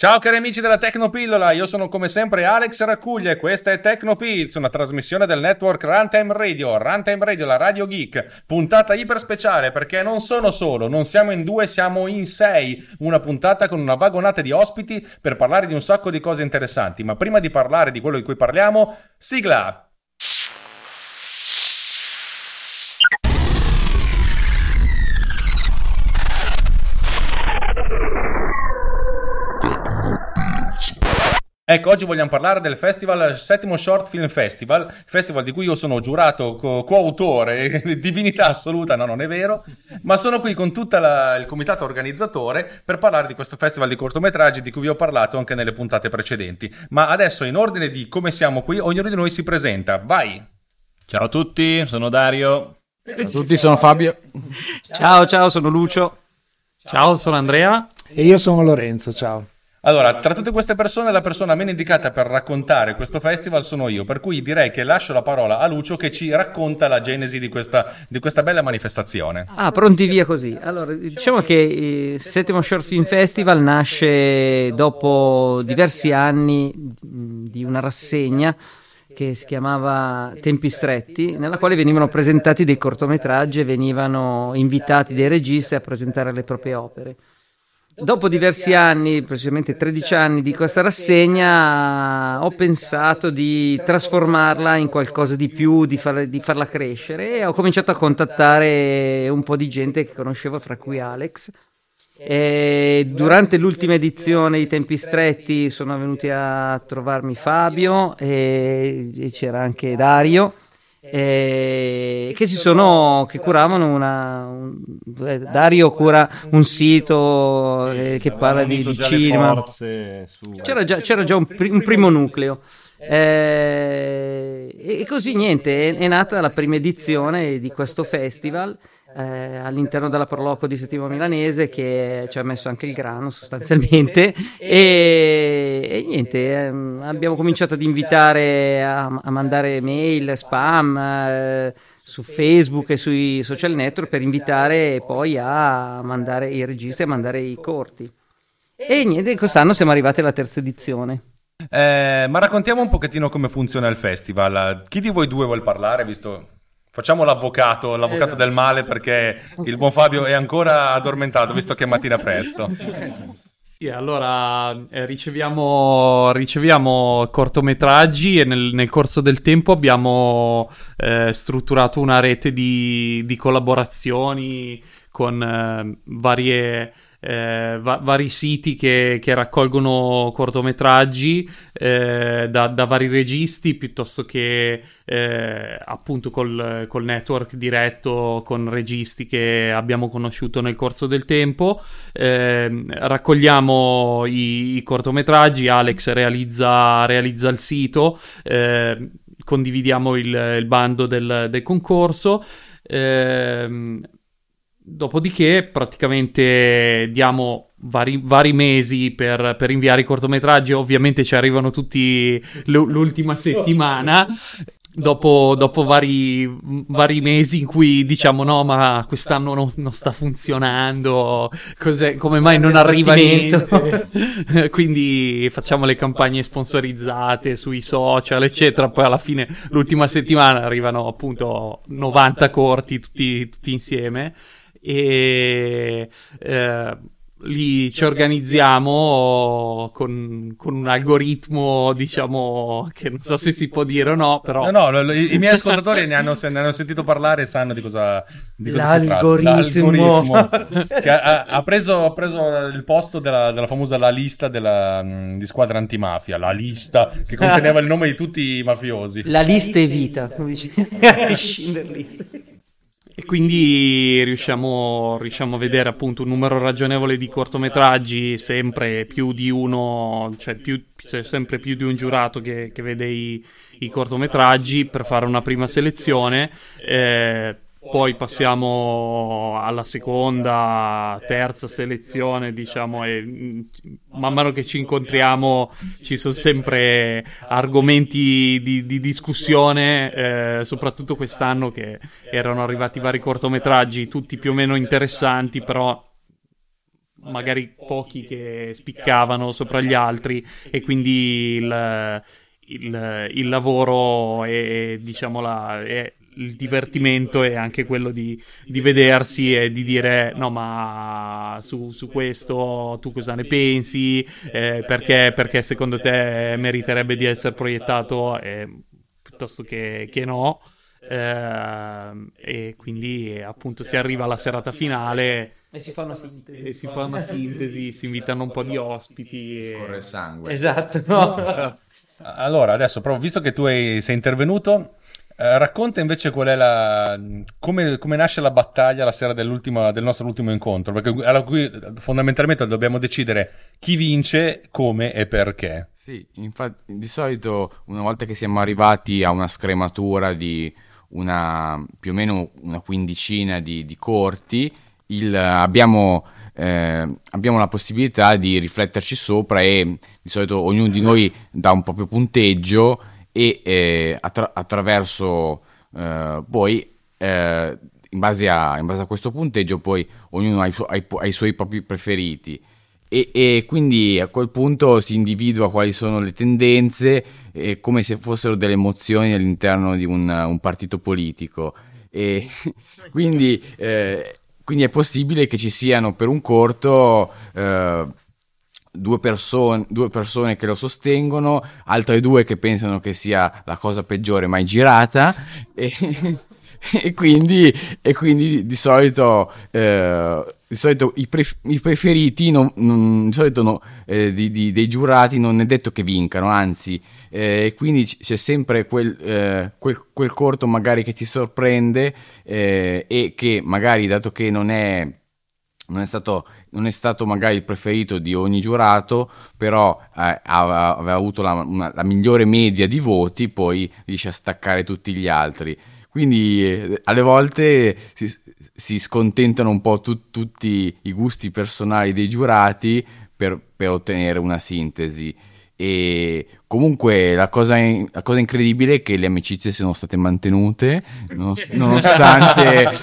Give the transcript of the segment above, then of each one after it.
Ciao cari amici della Tecnopillola, io sono come sempre Alex Raccuglia e questa è Tecnopills, una trasmissione del network Runtime Radio, Runtime Radio, la Radio Geek, puntata iper speciale perché non sono solo, non siamo in due, siamo in sei, una puntata con una vagonata di ospiti per parlare di un sacco di cose interessanti, ma prima di parlare di quello di cui parliamo, sigla! Ecco, oggi vogliamo parlare del festival, settimo Short Film Festival, festival di cui io sono giurato co- coautore, divinità assoluta, no, non è vero, ma sono qui con tutto il comitato organizzatore per parlare di questo festival di cortometraggi di cui vi ho parlato anche nelle puntate precedenti. Ma adesso, in ordine di come siamo qui, ognuno di noi si presenta. Vai! Ciao a tutti, sono Dario. Ciao a tutti, sono Fabio. Ciao, ciao, sono Lucio. Ciao, sono Andrea. E io sono Lorenzo, ciao. Allora, tra tutte queste persone, la persona meno indicata per raccontare questo festival sono io, per cui direi che lascio la parola a Lucio che ci racconta la genesi di questa, di questa bella manifestazione. Ah, pronti via così. Allora, diciamo che il settimo Short Film Festival nasce dopo diversi anni di una rassegna che si chiamava Tempi Stretti, nella quale venivano presentati dei cortometraggi e venivano invitati dei registi a presentare le proprie opere. Dopo diversi anni, precisamente 13 anni di questa rassegna, ho pensato di trasformarla in qualcosa di più, di, far, di, farla crescere e ho cominciato a contattare un po' di gente che conoscevo, fra cui Alex. E durante l'ultima edizione di Tempi Stretti sono venuti a trovarmi Fabio e, e c'era anche Dario eh, che, sono, che curavano una un, eh, Dario cura un sito eh, che parla di, di cinema. c'era già, c'era già un, un, primo nucleo. Eh, e così niente è, è nata la prima edizione di questo festival eh, all'interno della Proloco di Settima Milanese che ci ha messo anche il grano sostanzialmente. E, e niente ehm, abbiamo cominciato ad invitare a, a mandare mail spam eh, su Facebook e sui social network per invitare poi a mandare i registri a mandare i corti. E niente quest'anno siamo arrivati alla terza edizione. Eh, ma raccontiamo un pochettino come funziona il festival. Chi di voi due vuol parlare visto Facciamo l'avvocato, l'avvocato esatto. del male perché il buon Fabio è ancora addormentato visto che è mattina presto. Sì, allora eh, riceviamo, riceviamo, cortometraggi e nel, nel, corso del tempo abbiamo eh, strutturato una rete di, di collaborazioni con eh, varie eh, va- vari siti che, che, raccolgono cortometraggi eh, da, da, vari registi piuttosto che eh, appunto col, col, network diretto con registi che abbiamo conosciuto nel corso del tempo. Ehm, raccogliamo i, i, cortometraggi, Alex realizza, realizza il sito, ehm, condividiamo il, il bando del, del concorso. Dopodiché, praticamente diamo vari, vari mesi per, per, inviare i cortometraggi. Ovviamente ci arrivano tutti l'ultima settimana. Dopo, dopo vari, vari, mesi in cui diciamo no ma quest'anno non, non sta funzionando. Come mai non arriva niente? quindi facciamo le campagne sponsorizzate sui social eccetera. Poi alla fine l'ultima settimana arrivano appunto 90 corti tutti, tutti insieme e eh, lì ci organizziamo con, con, un algoritmo, diciamo, che non so se si può dire o no, però... No, no, i, i miei ascoltatori ne, hanno, ne, hanno, sentito parlare e sanno di cosa, di cosa L'algoritmo. si tratta. L'algoritmo. che ha, ha, preso, ha, preso, il posto della, della famosa La Lista della, di squadra antimafia, La Lista, che conteneva il nome di tutti i mafiosi. La lista è vita, come dice Schindler e quindi riusciamo, riusciamo, a vedere appunto un numero ragionevole di cortometraggi, sempre più di uno, cioè più, sempre più di un giurato che, che vede i, i, cortometraggi per fare una prima selezione. Eh, poi passiamo alla seconda, terza selezione, diciamo, e mm, man mano che ci incontriamo ci sono sempre argomenti di, di discussione, eh, soprattutto quest'anno che erano arrivati vari cortometraggi, tutti più o meno interessanti, però magari pochi che spiccavano sopra gli altri e quindi il, il, il lavoro e diciamo la, e il divertimento è anche quello di, di, vedersi e di dire no ma su, su questo tu cosa ne pensi eh, perché, perché, secondo te meriterebbe di essere proiettato eh, piuttosto che, che no eh, e quindi appunto si arriva alla serata finale e si fa una sintesi. E si fa una sintesi, si invitano un po' di ospiti. E... Scorre il sangue. Esatto. No? allora, adesso, proprio visto che tu hai, sei intervenuto, eh, racconta invece qual è la. Come, come, nasce la battaglia la sera del nostro ultimo incontro. Perché alla cui fondamentalmente dobbiamo decidere chi vince, come e perché. Sì, infatti, di solito una volta che siamo arrivati a una scrematura di una più o meno una quindicina di, di corti, il, abbiamo, eh, abbiamo la possibilità di rifletterci sopra e di solito ognuno di noi dà un proprio punteggio e eh, attra- attraverso eh, poi eh, in base, a, in, base a, questo punteggio poi ognuno ha i, su- ha i, ha i suoi propri preferiti. E, e, quindi a quel punto si individua quali sono le tendenze eh, come se fossero delle emozioni all'interno di un, un partito politico. E quindi, eh, quindi, è possibile che ci siano per un corto eh, due, person- due persone che lo sostengono, altre due che pensano che sia la cosa peggiore mai girata e, e, quindi, e quindi, di solito, eh, di solito i, pref- i, preferiti non, non, di solito no, eh, di, di, dei giurati non è detto che vincano, anzi, eh, quindi c'è sempre quel, eh, quel, quel, corto magari che ti sorprende eh, e che magari dato che non è non è, stato, non è stato magari il preferito di ogni giurato, però eh, aveva, avuto la, una, la, migliore media di voti, poi riesce a staccare tutti gli altri. Quindi eh, alle volte si, si, scontentano un po' tu, tutti i gusti personali dei giurati per, per ottenere una sintesi. E comunque la cosa, la cosa, incredibile è che le amicizie siano state mantenute nonostante,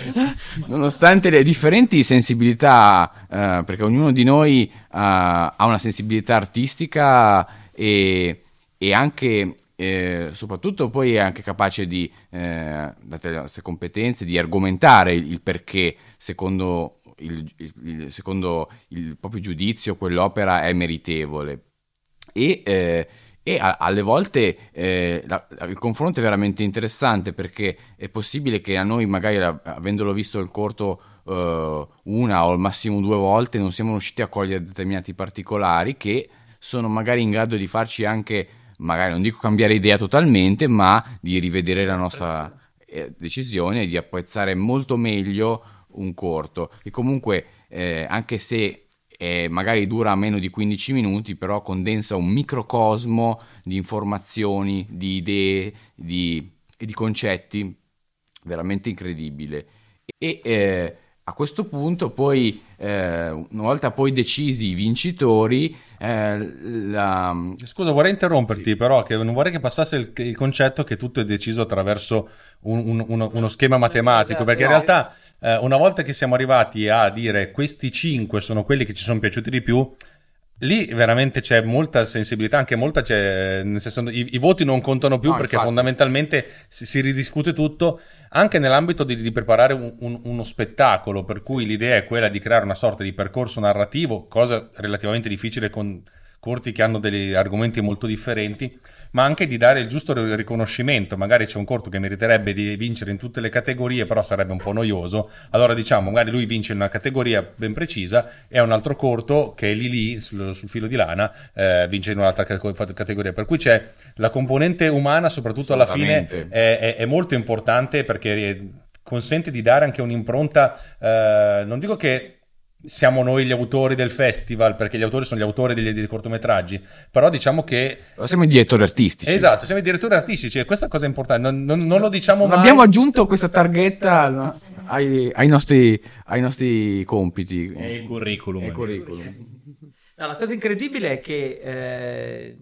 nonostante le differenti sensibilità, eh, perché ognuno di noi uh, ha una sensibilità artistica e, e anche eh, soprattutto poi è anche capace di, eh, date le nostre competenze, di argomentare il, il perché secondo il, il, secondo il proprio giudizio quell'opera è meritevole e, eh, e a, alle volte eh, la, il confronto è veramente interessante perché è possibile che a noi magari avendolo visto il corto uh, una o al massimo due volte non siamo riusciti a cogliere determinati particolari che sono magari in grado di farci anche, magari non dico cambiare idea totalmente, ma di rivedere la nostra eh, decisione e di apprezzare molto meglio un corto. E comunque, eh, anche se e magari dura meno di 15 minuti, però condensa un microcosmo di informazioni, di idee di, e di concetti veramente incredibile. E eh, a questo punto, poi, eh, una volta poi decisi i vincitori, eh, la... scusa, vorrei interromperti, sì. però, che non vorrei che passasse il, il, concetto che tutto è deciso attraverso un, un, uno, uno, schema matematico, esatto, perché in realtà eh, una volta che siamo arrivati a dire questi cinque sono quelli che ci sono piaciuti di più, lì veramente c'è molta sensibilità, anche molta c'è, nel senso, i, i voti non contano più no, perché infatti. fondamentalmente si, si, ridiscute tutto anche nell'ambito di, di preparare un, un, uno spettacolo, per cui l'idea è quella di creare una sorta di percorso narrativo, cosa relativamente difficile con corti che hanno degli argomenti molto differenti ma anche di dare il giusto riconoscimento. Magari c'è un corto che meriterebbe di vincere in tutte le categorie, però sarebbe un po' noioso. Allora diciamo, magari lui vince in una categoria ben precisa e un altro corto che è lì lì sul, sul filo di lana eh, vince in un'altra categoria. Per cui c'è la componente umana, soprattutto alla fine, è, è, è molto importante perché consente di dare anche un'impronta, eh, non dico che siamo noi gli autori del festival, perché gli autori sono gli autori degli, dei cortometraggi, però diciamo che... Siamo i direttori artistici. Esatto, siamo i direttori artistici e questa cosa è importante, non, non, non lo diciamo non mai. Abbiamo aggiunto questa targhetta ai, ai, nostri, ai nostri, compiti. E il curriculum. E il curriculum. No, la cosa incredibile è che... Eh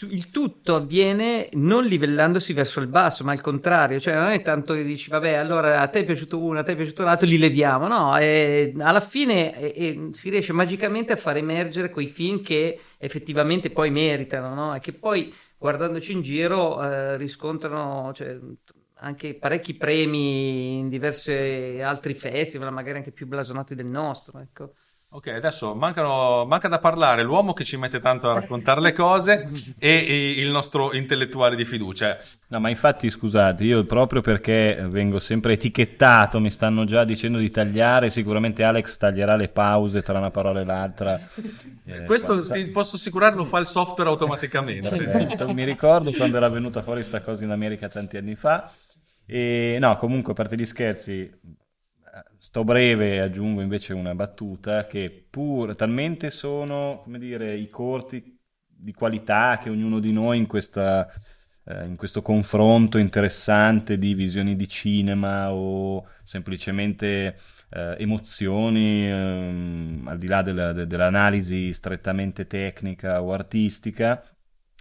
il tutto avviene non livellandosi verso il basso, ma al contrario, cioè non è tanto che dici vabbè, allora a te è piaciuto uno, a te è piaciuto l'altro, li leviamo, no, e alla fine e, e si riesce magicamente a far emergere quei film che effettivamente poi meritano, no? E che poi guardandoci in giro eh, riscontrano cioè, anche parecchi premi in diversi altri festival, magari anche più blasonati del nostro, ecco. Ok, adesso mancano, manca da parlare l'uomo che ci mette tanto a raccontare le cose e, e il nostro intellettuale di fiducia. No, ma infatti scusate, io proprio perché vengo sempre etichettato, mi stanno già dicendo di tagliare, sicuramente Alex taglierà le pause tra una parola e l'altra. Eh, Questo quando... ti posso assicurare lo fa il software automaticamente. Eh, mi ricordo quando era venuta fuori questa cosa in America tanti anni fa. E no, comunque a parte gli scherzi, sto breve aggiungo invece una battuta che pur talmente sono, come dire, i corti di qualità che ognuno di noi in, questa, eh, in questo confronto interessante di visioni di cinema o semplicemente eh, emozioni, ehm, al di là della, de, dell'analisi strettamente tecnica o artistica,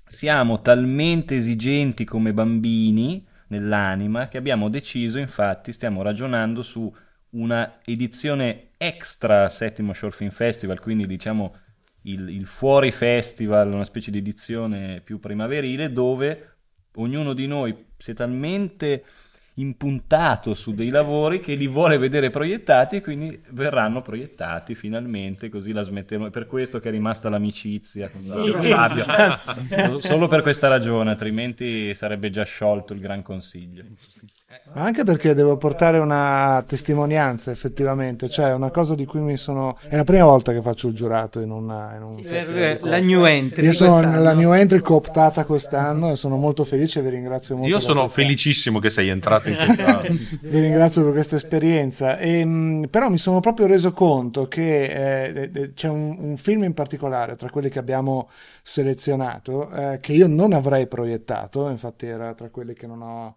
siamo talmente esigenti come bambini nell'anima che abbiamo deciso, infatti, stiamo ragionando su una edizione extra settimo Short Film Festival, quindi diciamo il, il fuori festival, una specie di edizione più primaverile dove ognuno di noi si è talmente impuntato su dei lavori che li vuole vedere proiettati e quindi verranno proiettati finalmente così la smetteremo. È per questo che è rimasta l'amicizia con sì. Fabio solo per questa ragione altrimenti sarebbe già sciolto il Gran Consiglio ma anche perché devo portare una testimonianza effettivamente, cioè una cosa di cui mi sono... È la prima volta che faccio il giurato in, una, in un festival. La new entry. Io sono la new entry cooptata quest'anno e sono molto felice e vi ringrazio molto. Io sono felicissimo che sei entrato in quest'anno. vi ringrazio per questa esperienza. E, ehm, però mi sono proprio reso conto che eh, c'è un, un, film in particolare tra quelli che abbiamo selezionato eh, che io non avrei proiettato, infatti era tra quelli che non ho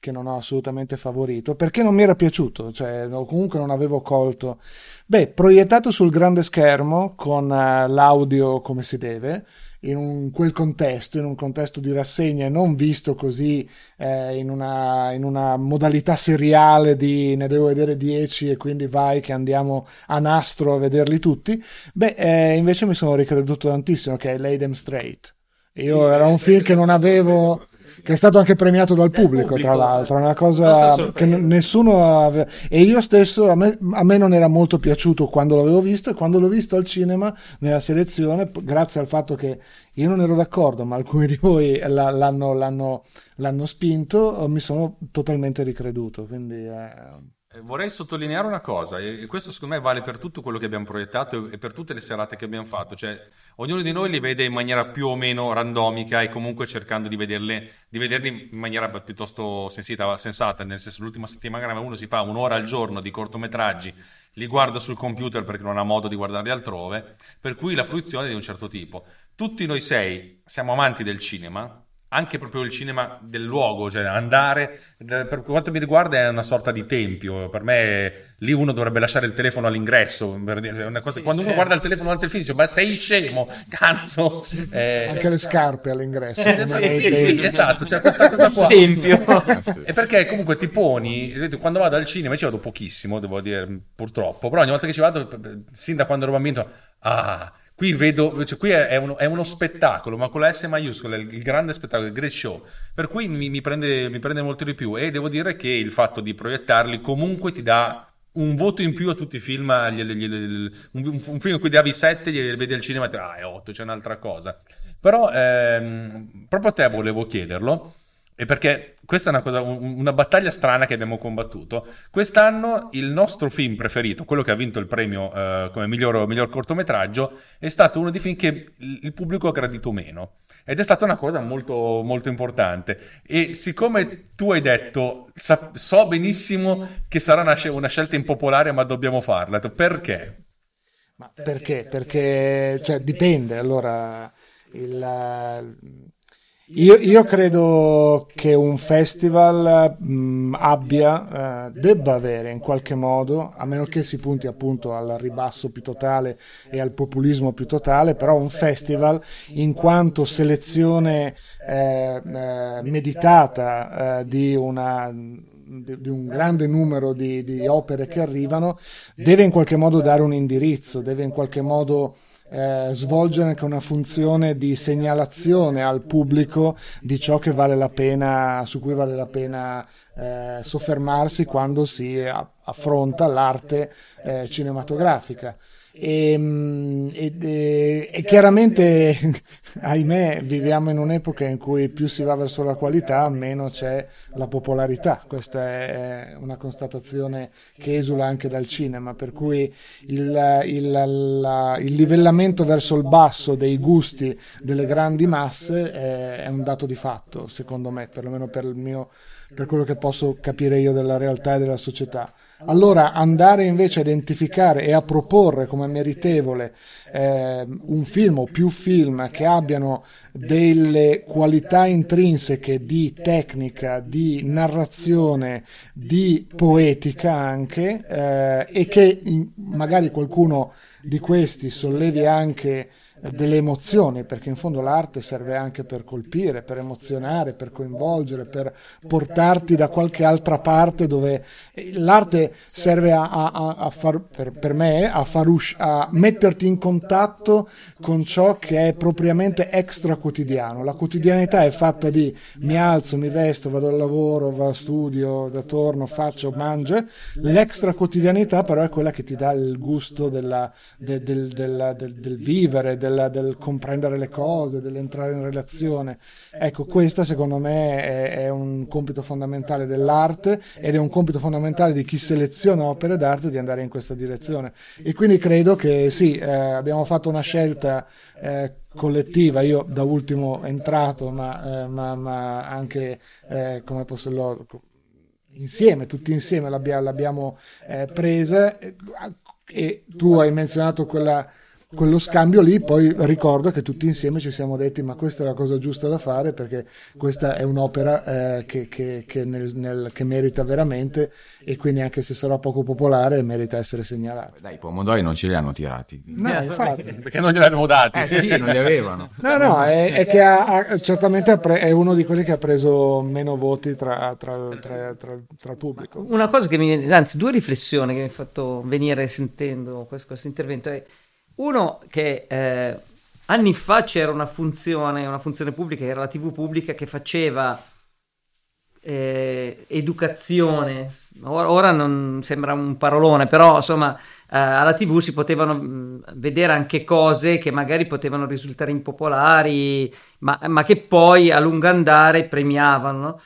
che non ho assolutamente favorito perché non mi era piaciuto, cioè no, comunque non avevo colto. Beh, proiettato sul grande schermo con uh, l'audio come si deve, in un, quel contesto, in un contesto di rassegna e non visto così eh, in, una, in, una, modalità seriale di ne devo vedere 10 e quindi vai che andiamo a nastro a vederli tutti, beh, eh, invece mi sono ricreduto tantissimo che è Lay Them Straight. Io sì, era un film che non avevo che è stato anche premiato dal pubblico, pubblico, tra l'altro, è una cosa che nessuno aveva... E io stesso, a me, a me, non era molto piaciuto quando l'avevo visto e quando l'ho visto al cinema, nella selezione, grazie al fatto che io non ero d'accordo, ma alcuni di voi la, l'hanno, l'hanno, l'hanno, spinto, mi sono totalmente ricreduto, quindi... Eh... Vorrei sottolineare una cosa, e questo secondo me vale per tutto quello che abbiamo proiettato e per tutte le serate che abbiamo fatto, cioè ognuno di noi li vede in maniera più o meno randomica e comunque cercando di, vederle, di vederli in maniera piuttosto sensita, sensata, nel senso l'ultima settimana uno si fa un'ora al giorno di cortometraggi, li guarda sul computer perché non ha modo di guardarli altrove, per cui la fruizione è di un certo tipo. Tutti noi sei siamo amanti del cinema, anche proprio il cinema del luogo, cioè andare, per quanto mi riguarda è una sorta di tempio, per me lì uno dovrebbe lasciare il telefono all'ingresso, cosa, sì, quando certo. uno guarda il telefono davanti al film dice ma sei scemo, cazzo! Eh, anche le scarpe all'ingresso. sì, sì, sì, esatto, c'è questa cosa qua. Tempio. e perché comunque ti poni, quando vado al cinema, ci vado pochissimo, devo dire, purtroppo, però ogni volta che ci vado, sin da quando ero bambino, ah Qui vedo, cioè qui è, uno, è, uno, spettacolo, ma con la S maiuscola, il, il grande spettacolo, il great show. Per cui mi, mi, prende, mi, prende, molto di più e devo dire che il fatto di proiettarli comunque ti dà un voto in più a tutti i film. Gli, gli, gli, un, un, film in cui davi 7, glieli vedi al cinema e ti ah, è 8, c'è un'altra cosa. Però ehm, proprio a te volevo chiederlo e perché questa è una, cosa, una, battaglia strana che abbiamo combattuto. Quest'anno il nostro film preferito, quello che ha vinto il premio eh, come miglior, miglior, cortometraggio, è stato uno dei film che il pubblico ha gradito meno. Ed è stata una cosa molto, molto importante. E siccome tu hai detto, sa, so benissimo che sarà una, una, scelta impopolare, ma dobbiamo farla, perché? Ma perché? Perché cioè, dipende. Allora, il Io, io, credo che un festival mh, abbia, eh, debba avere in qualche modo, a meno che si punti appunto al ribasso più totale e al populismo più totale, però un festival in quanto selezione eh, eh, meditata eh, di una di, un grande numero di, di, opere che arrivano, deve in qualche modo dare un indirizzo, deve in qualche modo eh, svolgere anche una funzione di segnalazione al pubblico di ciò che vale la pena, su cui vale la pena eh, soffermarsi quando si affronta l'arte eh, cinematografica. E, e, e, chiaramente, ahimè, viviamo in un'epoca in cui più si va verso la qualità, meno c'è la popolarità. Questa è una constatazione che esula anche dal cinema, per cui il, il, la, il livellamento verso il basso dei gusti delle grandi masse è, è un dato di fatto, secondo me, perlomeno per, mio, per quello che posso capire io della realtà e della società. Allora andare invece a identificare e a proporre come meritevole eh, un film o più film che abbiano delle qualità intrinseche di tecnica, di narrazione, di poetica anche eh, e che in, magari qualcuno di questi sollevi anche delle emozioni, perché in fondo l'arte serve anche per colpire, per emozionare, per coinvolgere, per portarti da qualche altra parte dove l'arte serve a, a, a far, per, per, me, a, far usci- a metterti in contatto con ciò che è propriamente extra quotidiano. La quotidianità è fatta di mi alzo, mi vesto, vado al lavoro, vado a studio, da torno, faccio, mangio. L'extra quotidianità però è quella che ti dà il gusto della, de, del, del, del, del vivere, del del, del, comprendere le cose, dell'entrare in relazione. Ecco, questo secondo me è, è, un compito fondamentale dell'arte ed è un compito fondamentale di chi seleziona opere d'arte di andare in questa direzione. E quindi credo che sì, eh, abbiamo fatto una scelta eh, collettiva, io da ultimo entrato, ma, eh, ma, ma anche eh, come posso lo, insieme, tutti insieme l'abbiamo, l'abbiamo eh, presa e tu hai menzionato quella quello scambio lì, poi ricordo che tutti insieme ci siamo detti ma questa è la cosa giusta da fare perché questa è un'opera eh, che, che, che, nel, nel, che, merita veramente e quindi anche se sarà poco popolare merita essere segnalata. Dai, i pomodori non ce li hanno tirati. No, eh, infatti. Perché non glieli abbiamo dati. Eh sì, non li avevano. No, no, è, è che ha, ha, certamente pre- è uno di quelli che ha preso meno voti tra, tra, tra, tra il pubblico. Una cosa che mi... anzi due riflessioni che mi ha fatto venire sentendo questo, questo intervento è uno che eh, anni fa c'era una funzione, una funzione pubblica, era la TV pubblica, che faceva eh, educazione. Ora, ora, non sembra un parolone, però insomma eh, alla TV si potevano mm, vedere anche cose che magari potevano risultare impopolari, ma, ma che poi a lungo andare premiavano.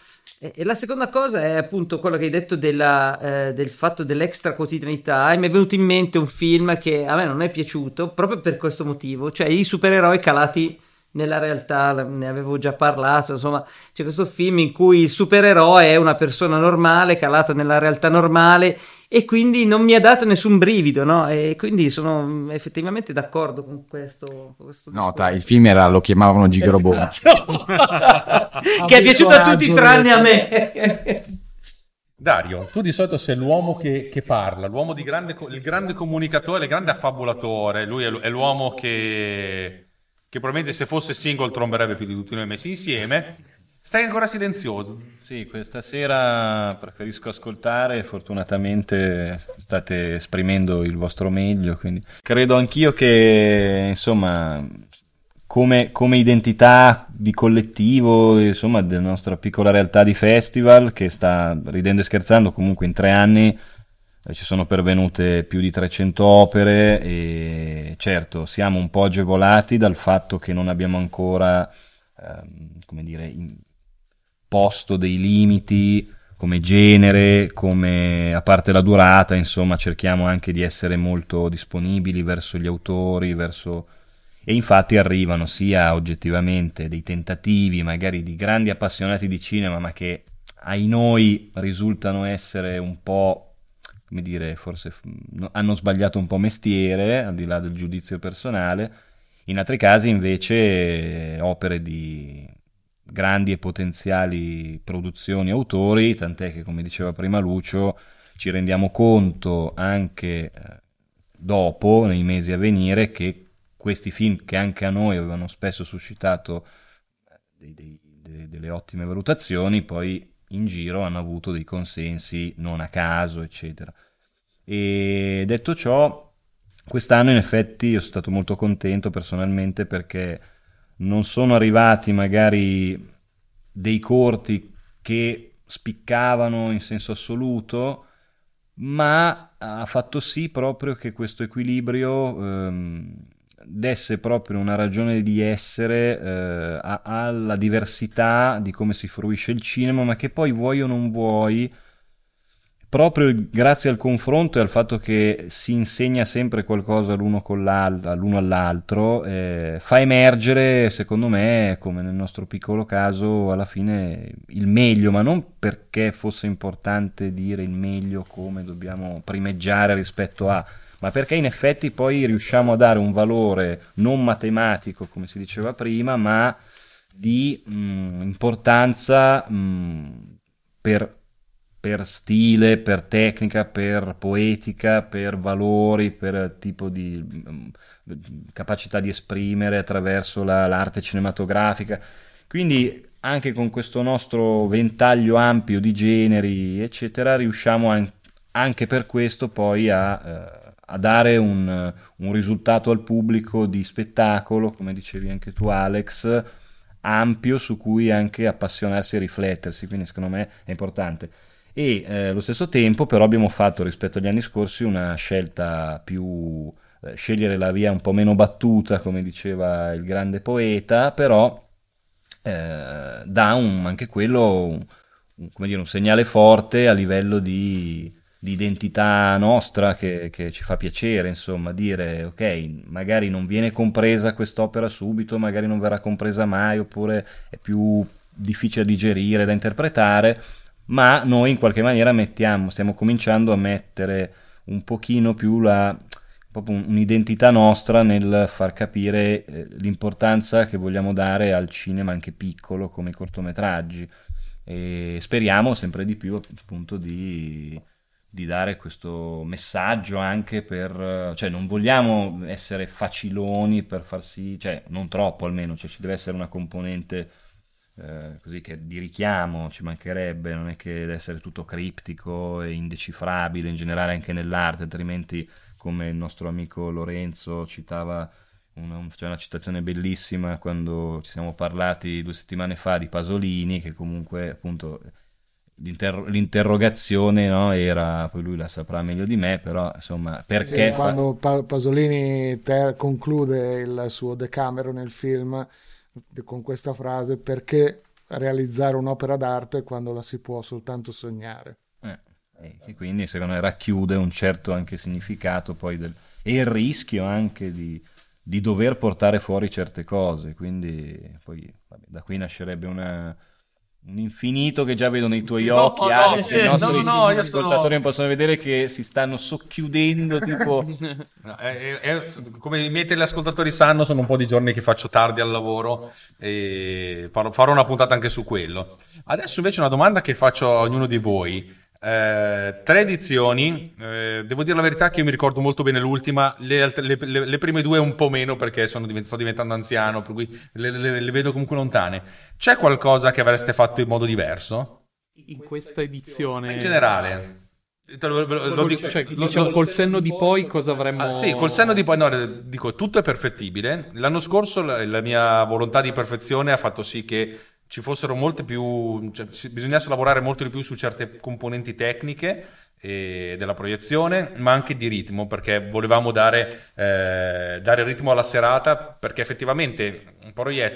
E la seconda cosa è appunto quello che hai detto della, eh, del fatto dell'extra quotidianità. E mi è venuto in mente un film che a me non è piaciuto proprio per questo motivo, cioè i supereroi calati nella realtà, ne avevo già parlato, insomma, c'è questo film in cui il supereroe è una persona normale, calata nella realtà normale e quindi non mi ha dato nessun brivido, no? E quindi sono effettivamente d'accordo con questo. Con questo Nota, il film era, lo chiamavano Gigrobone. Esatto. che è piaciuto a tutti tranne a me. Dario, tu di solito sei l'uomo che, che parla, l'uomo di grande, il grande comunicatore, il grande affabulatore, lui è l'uomo che, che probabilmente se fosse single tromberebbe più di tutti noi messi insieme. Stai ancora silenzioso. Sì, questa sera preferisco ascoltare, fortunatamente state esprimendo il vostro meglio, quindi credo anch'io che, insomma, come, come identità di collettivo, insomma, della nostra piccola realtà di festival, che sta ridendo e scherzando comunque in tre anni, ci sono pervenute più di 300 opere e certo siamo un po' agevolati dal fatto che non abbiamo ancora, ehm, come dire, posto dei limiti come genere, come a parte la durata, insomma, cerchiamo anche di essere molto disponibili verso gli autori, verso e infatti arrivano sia oggettivamente dei tentativi, magari di grandi appassionati di cinema, ma che ai noi risultano essere un po' come dire, forse hanno sbagliato un po' mestiere, al di là del giudizio personale, in altri casi invece opere di grandi e potenziali produzioni autori, tant'è che come diceva prima Lucio ci rendiamo conto anche eh, dopo, nei mesi a venire, che questi film che anche a noi avevano spesso suscitato eh, dei, dei, dei, delle ottime valutazioni, poi in giro hanno avuto dei consensi non a caso, eccetera. E detto ciò, quest'anno in effetti io sono stato molto contento personalmente perché non sono arrivati magari dei corti che spiccavano in senso assoluto, ma ha fatto sì proprio che questo equilibrio ehm, desse proprio una ragione di essere eh, alla diversità di come si fruisce il cinema, ma che poi vuoi o non vuoi proprio grazie al confronto e al fatto che si insegna sempre qualcosa l'uno, l'uno all'altro, eh, fa emergere, secondo me, come nel nostro piccolo caso, alla fine il meglio, ma non perché fosse importante dire il meglio come dobbiamo primeggiare rispetto a, ma perché in effetti poi riusciamo a dare un valore non matematico, come si diceva prima, ma di mh, mm, importanza mh, mm, per per stile, per tecnica, per poetica, per valori, per tipo di mm, capacità di esprimere attraverso la, l'arte cinematografica. Quindi anche con questo nostro ventaglio ampio di generi, eccetera, riusciamo an- anche per questo poi a, eh, a dare un, un risultato al pubblico di spettacolo, come dicevi anche tu Alex, ampio su cui anche appassionarsi e riflettersi, quindi secondo me è importante. E eh, allo stesso tempo però abbiamo fatto rispetto agli anni scorsi una scelta più eh, scegliere la via un po' meno battuta come diceva il grande poeta però eh, dà un, anche quello un, un, dire, un, segnale forte a livello di, di identità nostra che, che, ci fa piacere insomma dire ok magari non viene compresa quest'opera subito magari non verrà compresa mai oppure è più difficile da digerire da interpretare ma noi in qualche maniera mettiamo, stiamo cominciando a mettere un pochino più la, un'identità nostra nel far capire eh, l'importanza che vogliamo dare al cinema anche piccolo come i cortometraggi. E speriamo sempre di più appunto di, di dare questo messaggio anche per cioè non vogliamo essere faciloni per far sì cioè non troppo almeno cioè ci deve essere una componente eh, così che di richiamo ci mancherebbe, non è che deve essere tutto criptico e indecifrabile in generale anche nell'arte, altrimenti come il nostro amico Lorenzo citava una, c'è una citazione bellissima quando ci siamo parlati due settimane fa di Pasolini, che comunque appunto l'inter- l'interrogazione no, era, poi lui la saprà meglio di me, però insomma perché... Sì, quando pa- Pasolini ter- conclude il suo Decameron nel film con questa frase perché realizzare un'opera d'arte quando la si può soltanto sognare. Eh, e quindi secondo me racchiude un certo anche significato poi del, e il rischio anche di, di dover portare fuori certe cose, quindi poi vabbè, da qui nascerebbe una un infinito che già vedo nei tuoi no, occhi, no, Alex. No, I nostri no, no, ascoltatori sono... possono vedere che si stanno socchiudendo. Tipo... no, è, è, come i miei teleascoltatori sanno, sono un po' di giorni che faccio tardi al lavoro e farò una puntata anche su quello. Adesso invece una domanda che faccio a ognuno di voi. Eh, tre edizioni, eh, devo dire la verità che io mi ricordo molto bene l'ultima, le, le, le, le prime due un po' meno perché divent- sto diventando anziano, per cui le, vedo comunque lontane. C'è qualcosa che avreste fatto in modo diverso? In questa edizione? In generale. Lo, lo, lo, dico, cioè, diciamo col senno di poi cosa avremmo ah, sì col senno di poi no, dico tutto è perfettibile l'anno scorso la, la mia volontà di perfezione ha fatto sì che ci fossero molte più, cioè, bisognasse lavorare molto di più su certe componenti tecniche eh, della proiezione, ma anche di ritmo, perché volevamo dare, eh, dare ritmo alla serata, perché effettivamente un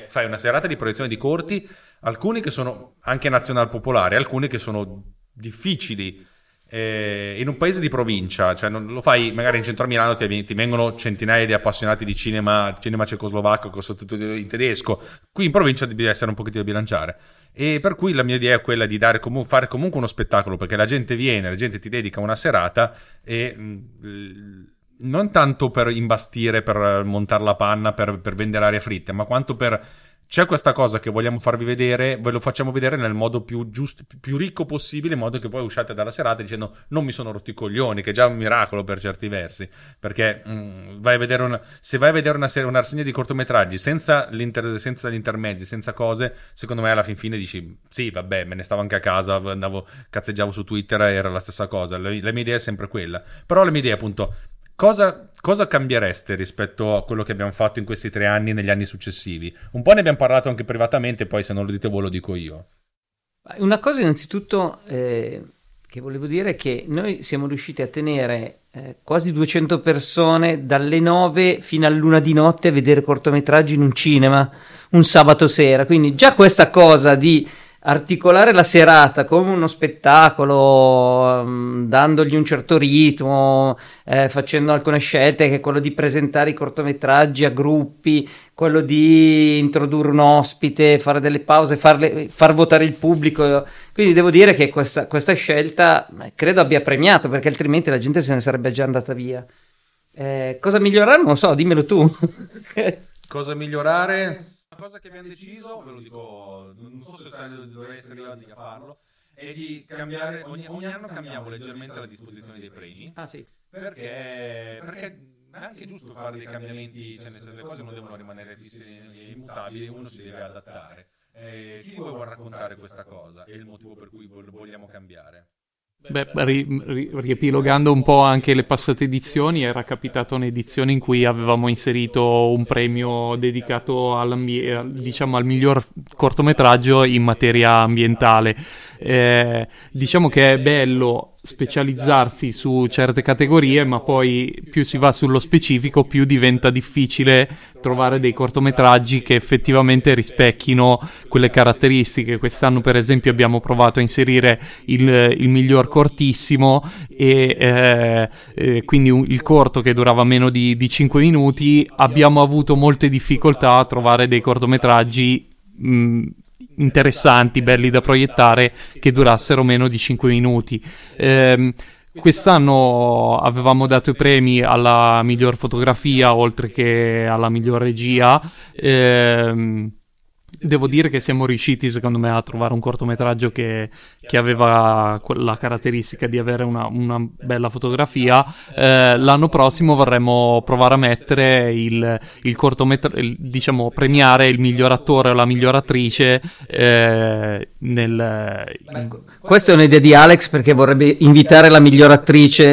fai una serata di proiezione di corti, alcuni che sono anche nazional popolari, alcuni che sono difficili eh, in un paese di provincia, cioè non lo fai magari in centro a Milano, ti, ti vengono centinaia di appassionati di cinema, cinema cecoslovacco con sottotitoli in tedesco, qui in provincia devi essere un pochettino bilanciare. E per cui la mia idea è quella di comu- fare comunque uno spettacolo, perché la gente viene, la gente ti dedica una serata e... Mh, mm, non tanto per imbastire, per montare la panna, per, per vendere aria fritte, ma quanto per c'è questa cosa che vogliamo farvi vedere, ve lo facciamo vedere nel modo più giusto, più ricco possibile, in modo che poi usciate dalla serata dicendo non mi sono rotti i coglioni, che è già un miracolo per certi versi, perché mh, mm, vai a vedere una, se vai a vedere una, serie, una rassegna di cortometraggi senza, l'inter, senza gli intermezzi, senza cose, secondo me alla fin fine dici sì, vabbè, me ne stavo anche a casa, andavo, cazzeggiavo su Twitter, era la stessa cosa, la, la mia idea è sempre quella, però la mia idea appunto Cosa, cosa, cambiereste rispetto a quello che abbiamo fatto in questi tre anni e negli anni successivi? Un po' ne abbiamo parlato anche privatamente, poi se non lo dite voi lo dico io. Una cosa innanzitutto eh, che volevo dire è che noi siamo riusciti a tenere eh, quasi 200 persone dalle 9 fino all'una di notte a vedere cortometraggi in un cinema un sabato sera, quindi già questa cosa di articolare la serata come uno spettacolo, um, dandogli un certo ritmo, eh, facendo alcune scelte, che è quello di presentare i cortometraggi a gruppi, quello di introdurre un ospite, fare delle pause, farle, far votare il pubblico. Quindi devo dire che questa, questa scelta eh, credo abbia premiato, perché altrimenti la gente se ne sarebbe già andata via. Eh, cosa migliorare? Non so, dimmelo tu. cosa migliorare? cosa che abbiamo deciso, ve lo dico, non so se dovrei essere io a farlo, è di cambiare, ogni, ogni, anno cambiamo leggermente la disposizione dei premi. Ah sì. Perché, perché è anche giusto fare dei cambiamenti, cioè le cose non devono rimanere fisse e immutabili, uno si deve adattare. Eh, chi vuole raccontare questa cosa e il motivo per cui vogliamo cambiare? Beh, ri, ri, riepilogando un po' anche le passate edizioni, era capitato un'edizione in cui avevamo inserito un premio dedicato diciamo, al miglior cortometraggio in materia ambientale. Eh, diciamo che è bello specializzarsi su certe categorie, ma poi più si va sullo specifico, più diventa difficile trovare dei cortometraggi che effettivamente rispecchino quelle caratteristiche. Quest'anno, per esempio, abbiamo provato a inserire il, il miglior cortissimo e eh, eh, quindi un, il corto che durava meno di, di 5 minuti. Abbiamo avuto molte difficoltà a trovare dei cortometraggi. Mh, interessanti, belli da proiettare, che durassero meno di 5 minuti. Eh, quest'anno avevamo dato i premi alla miglior fotografia oltre che alla miglior regia. Eh, Devo dire che siamo riusciti, secondo me, a trovare un cortometraggio che, che aveva la caratteristica di avere una, una bella fotografia. Eh, l'anno prossimo vorremmo provare a mettere il, il cortometraggio, diciamo, premiare il miglior attore o la miglior attrice eh, nel... In... Questa è un'idea di Alex perché vorrebbe invitare la miglior attrice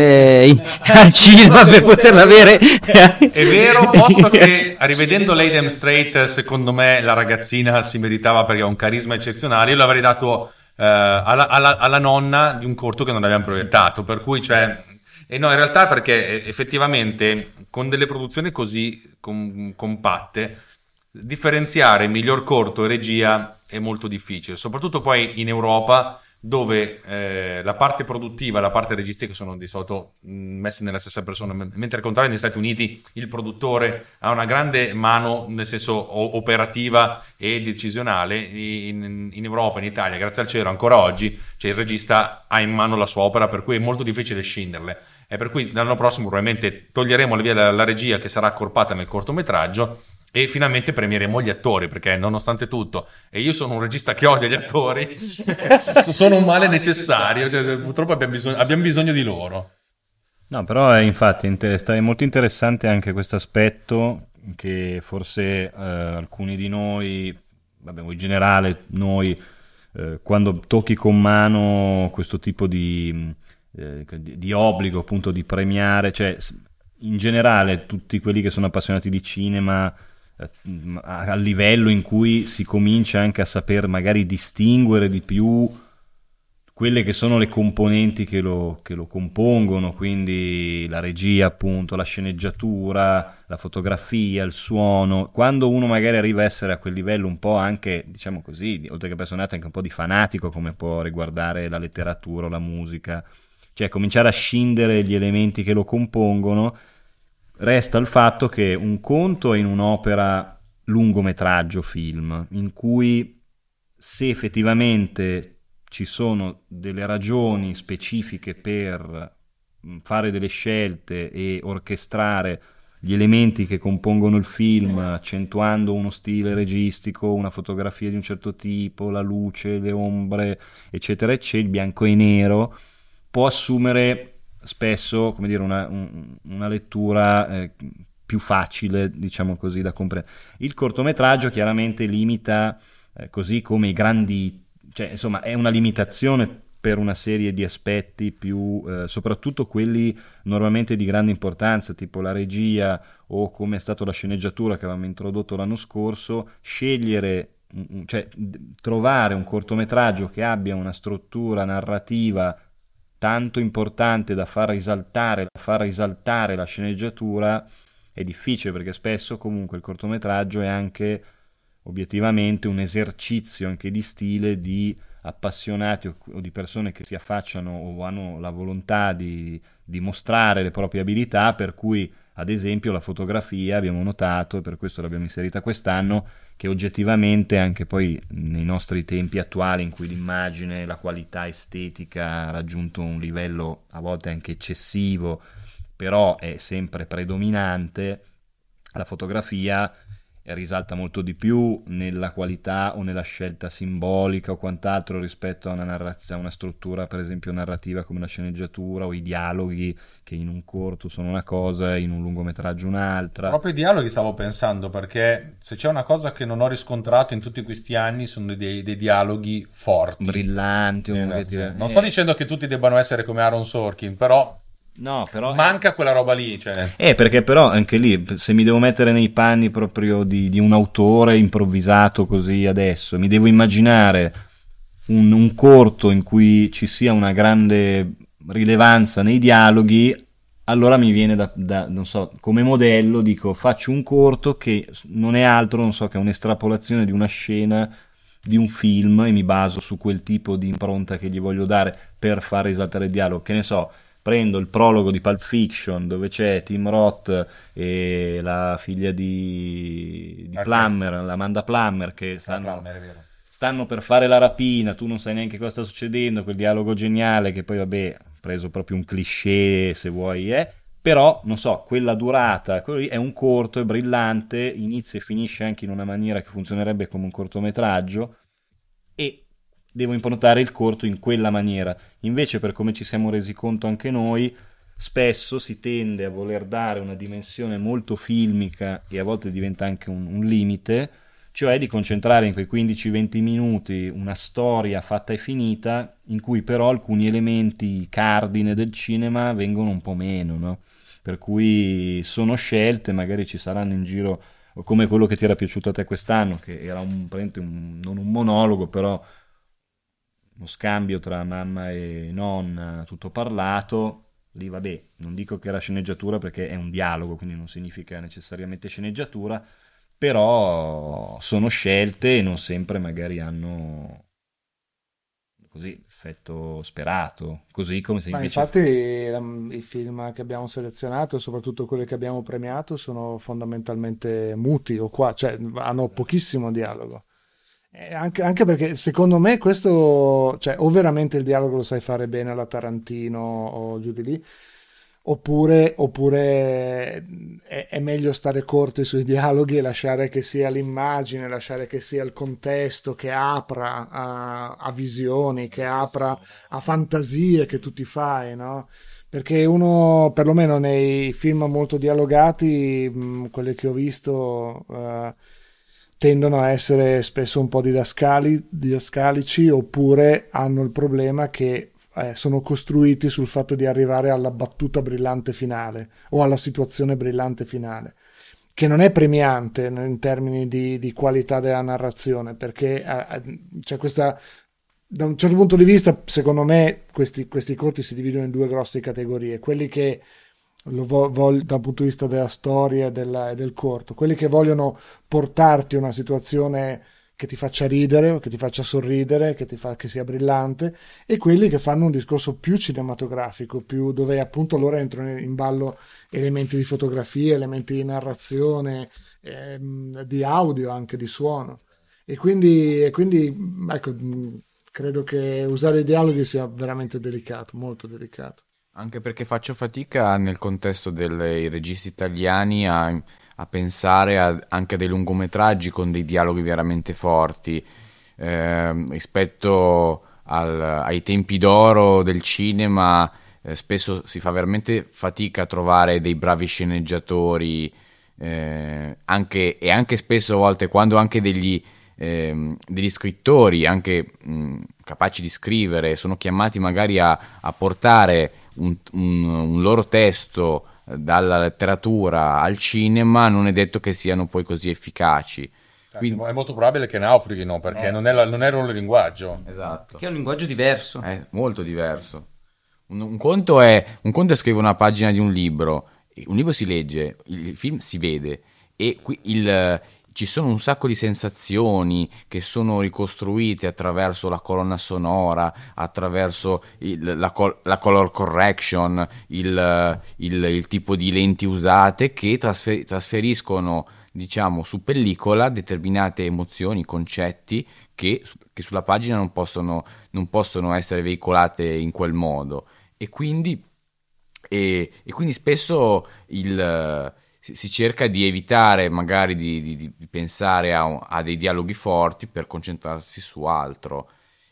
in, al cinema per poterla avere. È vero, posto che rivedendo Lady M. Straight, secondo me la ragazzina si meritava perché ha un carisma eccezionale. Io l'avrei dato eh, alla, alla, alla, nonna di un corto che non abbiamo proiettato. Per cui, cioè. E no, in realtà perché eh, effettivamente con delle produzioni così com- compatte, differenziare miglior corto e regia è molto difficile, soprattutto poi in Europa dove eh, la parte produttiva e la parte registica sono di solito mm, messe nella stessa persona, mentre al contrario negli Stati Uniti il produttore ha una grande mano, nel senso operativa e decisionale, in, in Europa, in Italia, grazie al cielo ancora oggi, cioè il regista ha in mano la sua opera, per cui è molto difficile scinderle. E per cui l'anno prossimo probabilmente toglieremo via la, la regia che sarà accorpata nel cortometraggio e finalmente premieremo gli attori perché nonostante tutto e io sono un regista che odia gli attori sono un male necessario cioè, purtroppo abbiamo bisogno, abbiamo bisogno, di loro. No però è infatti inter- è molto interessante anche questo aspetto che forse eh, alcuni di noi vabbè in generale noi eh, quando tocchi con mano questo tipo di, eh, di obbligo appunto di premiare cioè in generale tutti quelli che sono appassionati di cinema eh, a livello in cui si comincia anche a saper magari distinguere di più quelle che sono le componenti che lo, che lo, compongono, quindi la regia, appunto, la sceneggiatura, la fotografia, il suono. Quando uno magari arriva a essere a quel livello un po' anche, diciamo così, oltre che appassionato, anche un po' di fanatico, come può riguardare la letteratura o la musica, cioè cominciare a scindere gli elementi che lo compongono resta il fatto che un conto è in un'opera lungometraggio film, in cui se effettivamente ci sono delle ragioni specifiche per fare delle scelte e orchestrare gli elementi che compongono il film, accentuando uno stile registico, una fotografia di un certo tipo, la luce, le ombre, eccetera, eccetera, il bianco e nero, può assumere spesso come dire, una, un, una lettura eh, più facile, diciamo così, da comprendere. Il cortometraggio chiaramente limita, eh, così come i grandi, cioè insomma è una limitazione per una serie di aspetti più, eh, soprattutto quelli normalmente di grande importanza, tipo la regia o come è stata la sceneggiatura che avevamo introdotto l'anno scorso, scegliere, cioè trovare un cortometraggio che abbia una struttura narrativa tanto importante da far risaltare, far risaltare la sceneggiatura è difficile perché spesso comunque il cortometraggio è anche obiettivamente un esercizio anche di stile di appassionati o, o di persone che si affacciano o hanno la volontà di, di mostrare le proprie abilità, per cui ad esempio la fotografia abbiamo notato, e per questo l'abbiamo inserita quest'anno, che oggettivamente anche poi nei nostri tempi attuali in cui l'immagine, la qualità estetica ha raggiunto un livello a volte anche eccessivo, però è sempre predominante, la fotografia risalta molto di più nella qualità o nella scelta simbolica o quant'altro rispetto a una, narraz- a una struttura per esempio narrativa come la sceneggiatura o i dialoghi che in un corto sono una cosa in un lungometraggio un'altra. Proprio i dialoghi stavo pensando perché se c'è una cosa che non ho riscontrato in tutti questi anni sono dei, dei dialoghi forti. Brillanti. Eh. Non sto dicendo che tutti debbano essere come Aaron Sorkin, però No, però... Manca quella roba lì. Cioè. Eh, perché però anche lì, se mi devo mettere nei panni proprio di, di un autore improvvisato così adesso, mi devo immaginare un, un, corto in cui ci sia una grande rilevanza nei dialoghi, allora mi viene da, da, non so, come modello, dico, faccio un corto che non è altro, non so, che un'estrapolazione di una scena di un film e mi baso su quel tipo di impronta che gli voglio dare per far risaltare il dialogo, che ne so prendo il prologo di Pulp Fiction dove c'è Tim Roth e la figlia di, di okay. Plummer, l'Amanda Plummer che stanno, Plummer, stanno, per fare la rapina, tu non sai neanche cosa sta succedendo, quel dialogo geniale che poi vabbè, preso proprio un cliché se vuoi, eh. però non so, quella durata quello lì è un corto, è brillante, inizia e finisce anche in una maniera che funzionerebbe come un cortometraggio devo improntare il corto in quella maniera. Invece, per come ci siamo resi conto anche noi, spesso si tende a voler dare una dimensione molto filmica e a volte diventa anche un, un limite, cioè di concentrare in quei 15-20 minuti una storia fatta e finita, in cui però alcuni elementi cardine del cinema vengono un po' meno, no? Per cui sono scelte, magari ci saranno in giro, come quello che ti era piaciuto a te quest'anno, che era un, un non un monologo, però uno scambio tra mamma e nonna, tutto parlato. Lì vabbè, non dico che era sceneggiatura perché è un dialogo, quindi non significa necessariamente sceneggiatura, però sono scelte e non sempre magari hanno così effetto sperato, così come se invece... Ma infatti i film che abbiamo selezionato, soprattutto quelli che abbiamo premiato, sono fondamentalmente muti o qua, cioè hanno pochissimo dialogo. Eh, anche, anche, perché secondo me questo, cioè, o veramente il dialogo lo sai fare bene alla Tarantino o giù di lì, oppure, oppure è, è, meglio stare corti sui dialoghi e lasciare che sia l'immagine, lasciare che sia il contesto che apra a, a visioni, che apra a fantasie che tu ti fai, no? Perché uno, perlomeno nei film molto dialogati, mh, quelli che ho visto... Uh, tendono a essere spesso un po' didascali, didascalici oppure hanno il problema che eh, sono costruiti sul fatto di arrivare alla battuta brillante finale o alla situazione brillante finale che non è premiante in termini di, di qualità della narrazione perché eh, c'è questa da un certo punto di vista secondo me questi, questi corti si dividono in due grosse categorie quelli che vo- vo- dal punto di vista della storia e, della, del corto, quelli che vogliono portarti una situazione che ti faccia ridere, che ti faccia sorridere, che, ti fa, che sia brillante, e quelli che fanno un discorso più cinematografico, più, dove appunto loro entrano in ballo elementi di fotografia, elementi di narrazione, ehm, di audio, anche di suono. E quindi, e quindi ecco, credo che usare i dialoghi sia veramente delicato, molto delicato. Anche perché faccio fatica nel contesto dei registi italiani a, a pensare a, anche a dei lungometraggi con dei dialoghi veramente forti eh, rispetto al, ai tempi d'oro del cinema. Eh, spesso si fa veramente fatica a trovare dei bravi sceneggiatori eh, anche, e anche spesso a volte quando anche degli, ehm, degli scrittori anche mh, capaci di scrivere sono chiamati magari a, a portare un, un, un loro testo dalla letteratura al cinema non è detto che siano poi così efficaci. Quindi... È molto probabile che naufraghino perché eh. non, è la, non è il loro linguaggio. Esatto. Che è un linguaggio diverso. È molto diverso. Un, un, conto è, un conto è scrivere una pagina di un libro, un libro si legge, il film si vede e qui il, ci sono un sacco di sensazioni che sono ricostruite attraverso la colonna sonora, attraverso il, la, la, color correction, il, il, il, tipo di lenti usate che trasfer, trasferiscono diciamo su pellicola determinate emozioni, concetti che, che sulla pagina non possono, non possono essere veicolate in quel modo. E quindi, e, e quindi spesso il si cerca di evitare magari di, di, di pensare a, a, dei dialoghi forti per concentrarsi su altro.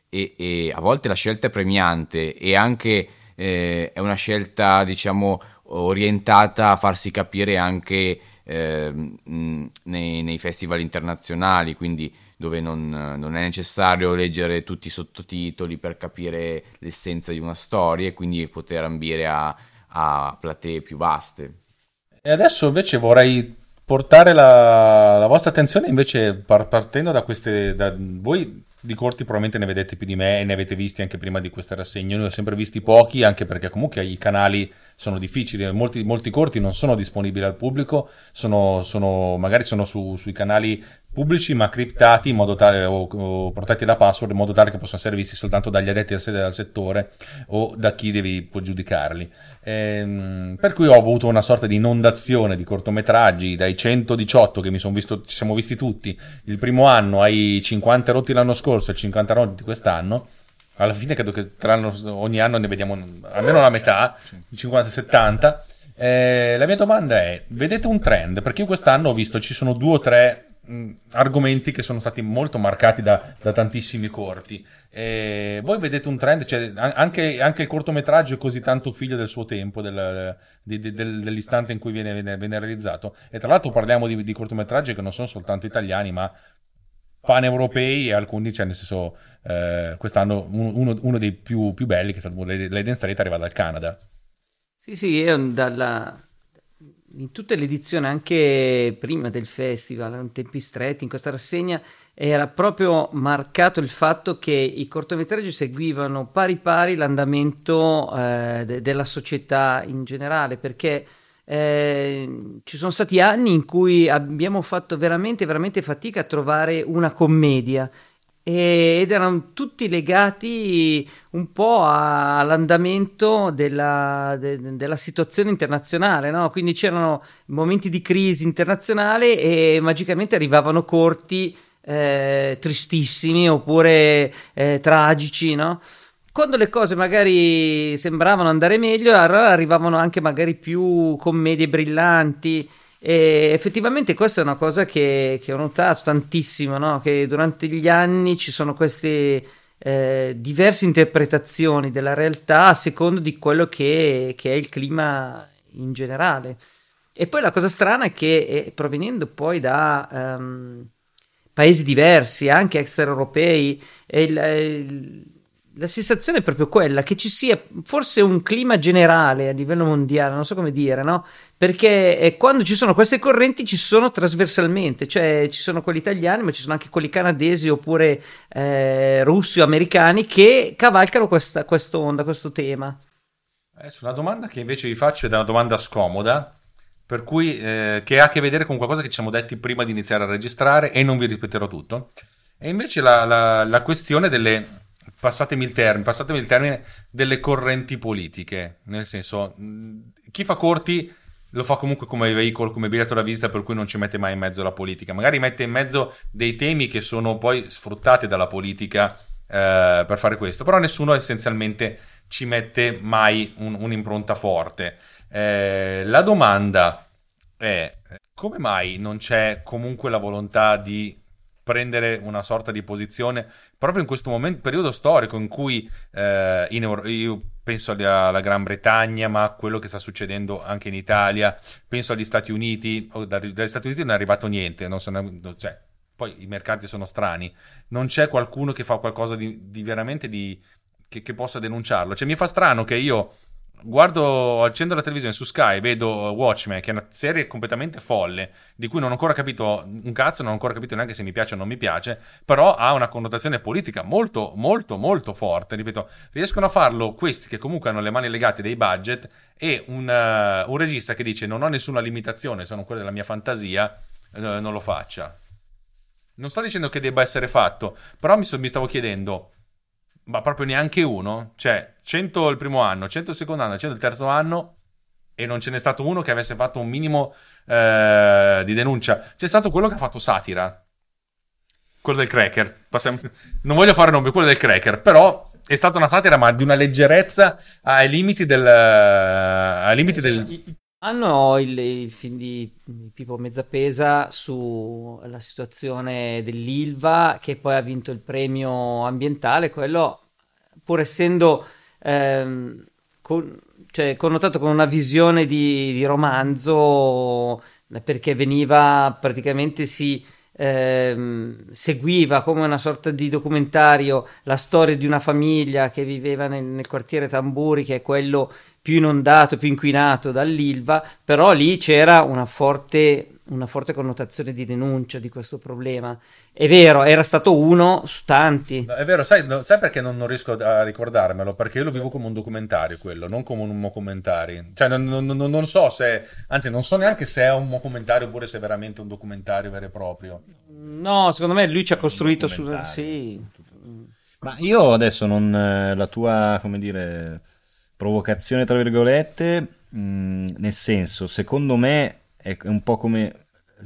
E, e a volte la scelta è premiante e anche eh, è una scelta diciamo orientata a farsi capire anche eh, nei, nei, festival internazionali quindi dove non, non, è necessario leggere tutti i sottotitoli per capire l'essenza di una storia e quindi poter ambire a, a platee più vaste e adesso invece vorrei portare la, la vostra attenzione invece par- partendo da queste... Da, voi di corti probabilmente ne vedete più di me e ne avete visti anche prima di questa rassegna. Ne ho sempre visti pochi, anche perché comunque i canali sono difficili. Molti, molti corti non sono disponibili al pubblico, sono, sono, magari sono su, sui canali pubblici ma criptati in modo tale o, o, protetti da password in modo tale che possano essere visti soltanto dagli addetti al, settore o da chi devi, può giudicarli. Ehm, per cui ho avuto una sorta di inondazione di cortometraggi dai 118 che mi sono visto, ci siamo visti tutti il primo anno ai 50 rotti l'anno scorso e 50 rotti quest'anno. Alla fine credo che ogni anno ne vediamo almeno la metà, 50-70. Eh, la mia domanda è: vedete un trend? Perché io quest'anno ho visto ci sono due o tre argomenti che sono stati molto marcati da, da tantissimi corti. E voi vedete un trend, cioè, anche, anche, il cortometraggio è così tanto figlio del suo tempo, del, di, di, dell'istante in cui viene, viene, viene, realizzato. E tra l'altro parliamo di, di cortometraggi che non sono soltanto italiani, ma paneuropei e alcuni, cioè nel senso, eh, quest'anno uno, uno, dei più, più belli, che è stato l'Eden Street, arriva dal Canada. Sì, sì, io dalla, in tutte le edizioni, anche prima del festival, in tempi stretti, in questa rassegna, era proprio marcato il fatto che i cortometraggi seguivano pari pari l'andamento eh, de- della società in generale, perché eh, ci sono stati anni in cui abbiamo fatto veramente, veramente fatica a trovare una commedia ed erano tutti legati un po' all'andamento della, de, della situazione internazionale, no? quindi c'erano momenti di crisi internazionale e magicamente arrivavano corti eh, tristissimi oppure eh, tragici, no? Quando le cose magari sembravano andare meglio, arrivavano anche magari più commedie brillanti. E effettivamente questa è una cosa che, che ho notato tantissimo, no? che durante gli anni ci sono queste eh, diverse interpretazioni della realtà a secondo di quello che, che, è il clima in generale. E poi la cosa strana è che eh, provenendo poi da um, paesi diversi, anche extraeuropei, il, il la sensazione è proprio quella che ci sia forse un clima generale a livello mondiale, non so come dire, no? Perché eh, quando ci sono queste correnti ci sono trasversalmente, cioè ci sono quelli italiani, ma ci sono anche quelli canadesi oppure eh, russi o americani che cavalcano questa onda, questo tema. Adesso una domanda che invece vi faccio è una domanda scomoda, per cui eh, che ha a che vedere con qualcosa che ci siamo detti prima di iniziare a registrare e non vi ripeterò tutto. E invece la, la, la questione delle passatemi il termine, passatemi il termine, delle correnti politiche. Nel senso, chi fa corti lo fa comunque come veicolo, come biglietto da visita, per cui non ci mette mai in mezzo la politica. Magari mette in mezzo dei temi che sono poi sfruttati dalla politica eh, per fare questo, però nessuno essenzialmente ci mette mai un- un'impronta forte. Eh, la domanda è come mai non c'è comunque la volontà di prendere una sorta di posizione proprio in questo momento, periodo storico in cui eh, in Euro- io penso alla, alla Gran Bretagna, ma a quello che sta succedendo anche in Italia, penso agli Stati Uniti, oh, da- dagli Stati Uniti non è arrivato niente, non sono- no, cioè, poi i mercati sono strani, non c'è qualcuno che fa qualcosa di, di veramente di, che, che possa denunciarlo. Cioè, mi fa strano che io guardo, accendo la televisione su Sky, vedo Watchmen, che è una serie completamente folle, di cui non ho ancora capito un cazzo, non ho ancora capito neanche se mi piace o non mi piace, però ha una connotazione politica molto, molto, molto forte. Ripeto, riescono a farlo questi che comunque hanno le mani legate dei budget e un, eh, un regista che dice non ho nessuna limitazione, sono quelle della mia fantasia, eh, non lo faccia. Non sto dicendo che debba essere fatto, però mi, so- mi stavo chiedendo, ma proprio neanche uno? Cioè, 100 il primo anno, 100 il secondo anno, 100 il terzo anno e non ce n'è stato uno che avesse fatto un minimo eh, di denuncia. C'è stato quello che ha fatto satira. Quello del cracker. Passiamo- Non voglio fare nomi, quello del cracker, però è stata una satira, ma di una leggerezza ai limiti del... ai limiti del... Hanno il, il film di Pippo Mezzapesa sulla situazione dell'Ilva che poi ha vinto il premio ambientale, quello pur essendo ehm, con- cioè, connotato con una visione di, di romanzo perché veniva praticamente si ehm, seguiva come una sorta di documentario la storia di una famiglia che viveva nel, nel quartiere Tamburi che è quello più inondato, più inquinato dall'Ilva, però lì c'era una forte, una forte connotazione di denuncia di questo problema. È vero, era stato uno su tanti. No, È vero, sai, no, sai perché non, non riesco a ricordarmelo? Perché io lo vivo come un documentario quello, non come un documentario. Cioè, non, non- non- non so se, anzi, non so neanche se è un documentario oppure se è veramente un documentario vero e proprio. No, secondo me lui ci ha costruito su... Sì. Ma io adesso non eh, la tua, come dire, provocazione tra virgolette, mh, nel senso, secondo me è un po' come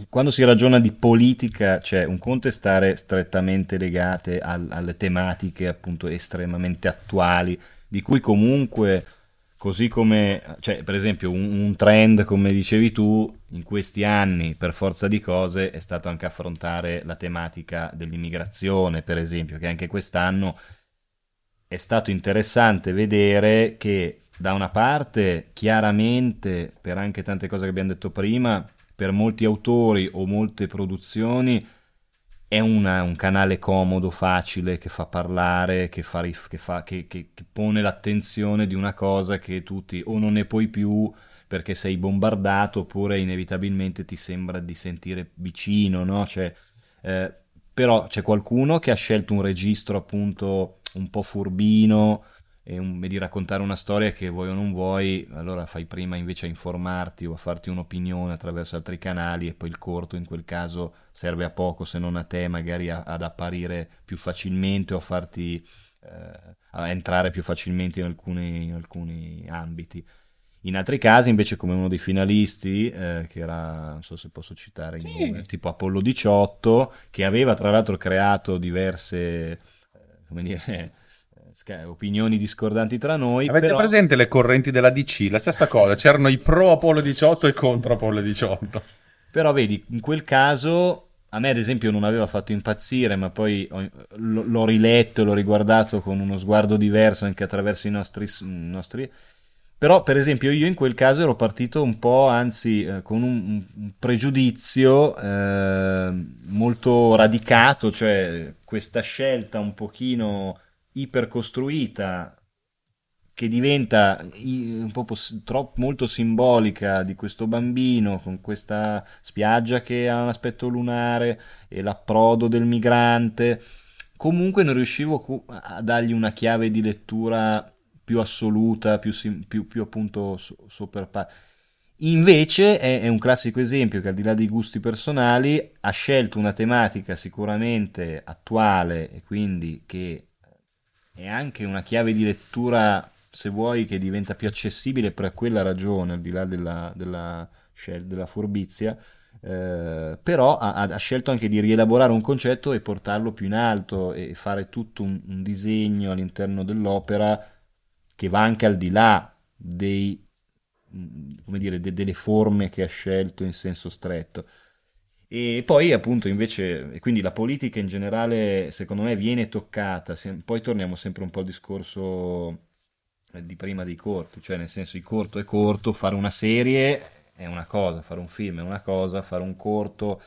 quando si ragiona di politica, cioè un conto è stare strettamente legate al- alle tematiche appunto estremamente attuali, di cui comunque Così come, cioè, per esempio, un, un trend, come dicevi tu, in questi anni, per forza di cose, è stato anche affrontare la tematica dell'immigrazione, per esempio, che anche quest'anno è stato interessante vedere che da una parte, chiaramente, per anche tante cose che abbiamo detto prima, per molti autori o molte produzioni è una- un canale comodo, facile, che fa parlare, che, fa che fa- che- che pone l'attenzione di una cosa che tutti o non ne puoi più perché sei bombardato oppure inevitabilmente ti sembra di sentire vicino, no? Cioè, eh, però c'è qualcuno che ha scelto un registro appunto un po' furbino e, un- e di raccontare una storia che vuoi o non vuoi, allora fai prima invece a informarti o a farti un'opinione attraverso altri canali e poi il corto in quel caso serve a poco se non a te, magari a- ad apparire più facilmente o a farti eh, a entrare più facilmente in alcuni, in alcuni ambiti. In altri casi, invece, come uno dei finalisti, eh, che era, non so se posso citare, il nome, tipo Apollo 18, che aveva tra l'altro creato diverse, come dire, eh, opinioni discordanti tra noi. Avete però- presente le correnti della DC? La stessa cosa, c'erano i pro Apollo 18 e i contro Apollo 18. Però vedi, in quel caso a me ad esempio non aveva fatto impazzire, ma poi l'ho riletto e l'ho riguardato con uno sguardo diverso anche attraverso i nostri... i nostri- Però per esempio io in quel caso ero partito un po', anzi, eh, con un, un pregiudizio eh, molto radicato, cioè questa scelta un pochino ipercostruita che diventa un po' pos- troppo, molto simbolica di questo bambino con questa spiaggia che ha un aspetto lunare e l'approdo del migrante. Comunque non riuscivo a dargli una chiave di lettura più assoluta, più, più- più appunto so- super pa- Invece è, è un classico esempio che al di là dei gusti personali ha scelto una tematica sicuramente attuale e quindi che è anche una chiave di lettura, se vuoi, che diventa più accessibile per quella ragione, al di là della, della, della furbizia, eh, però ha, ha scelto anche di rielaborare un concetto e portarlo più in alto e fare tutto un, un disegno all'interno dell'opera che va anche al di là dei, dire, de- delle forme che ha scelto in senso stretto. E poi appunto invece, quindi la politica in generale secondo me viene toccata, poi torniamo sempre un po' al discorso di prima dei corti, cioè nel senso il corto è corto, fare una serie è una cosa, fare un film è una cosa, fare un corto,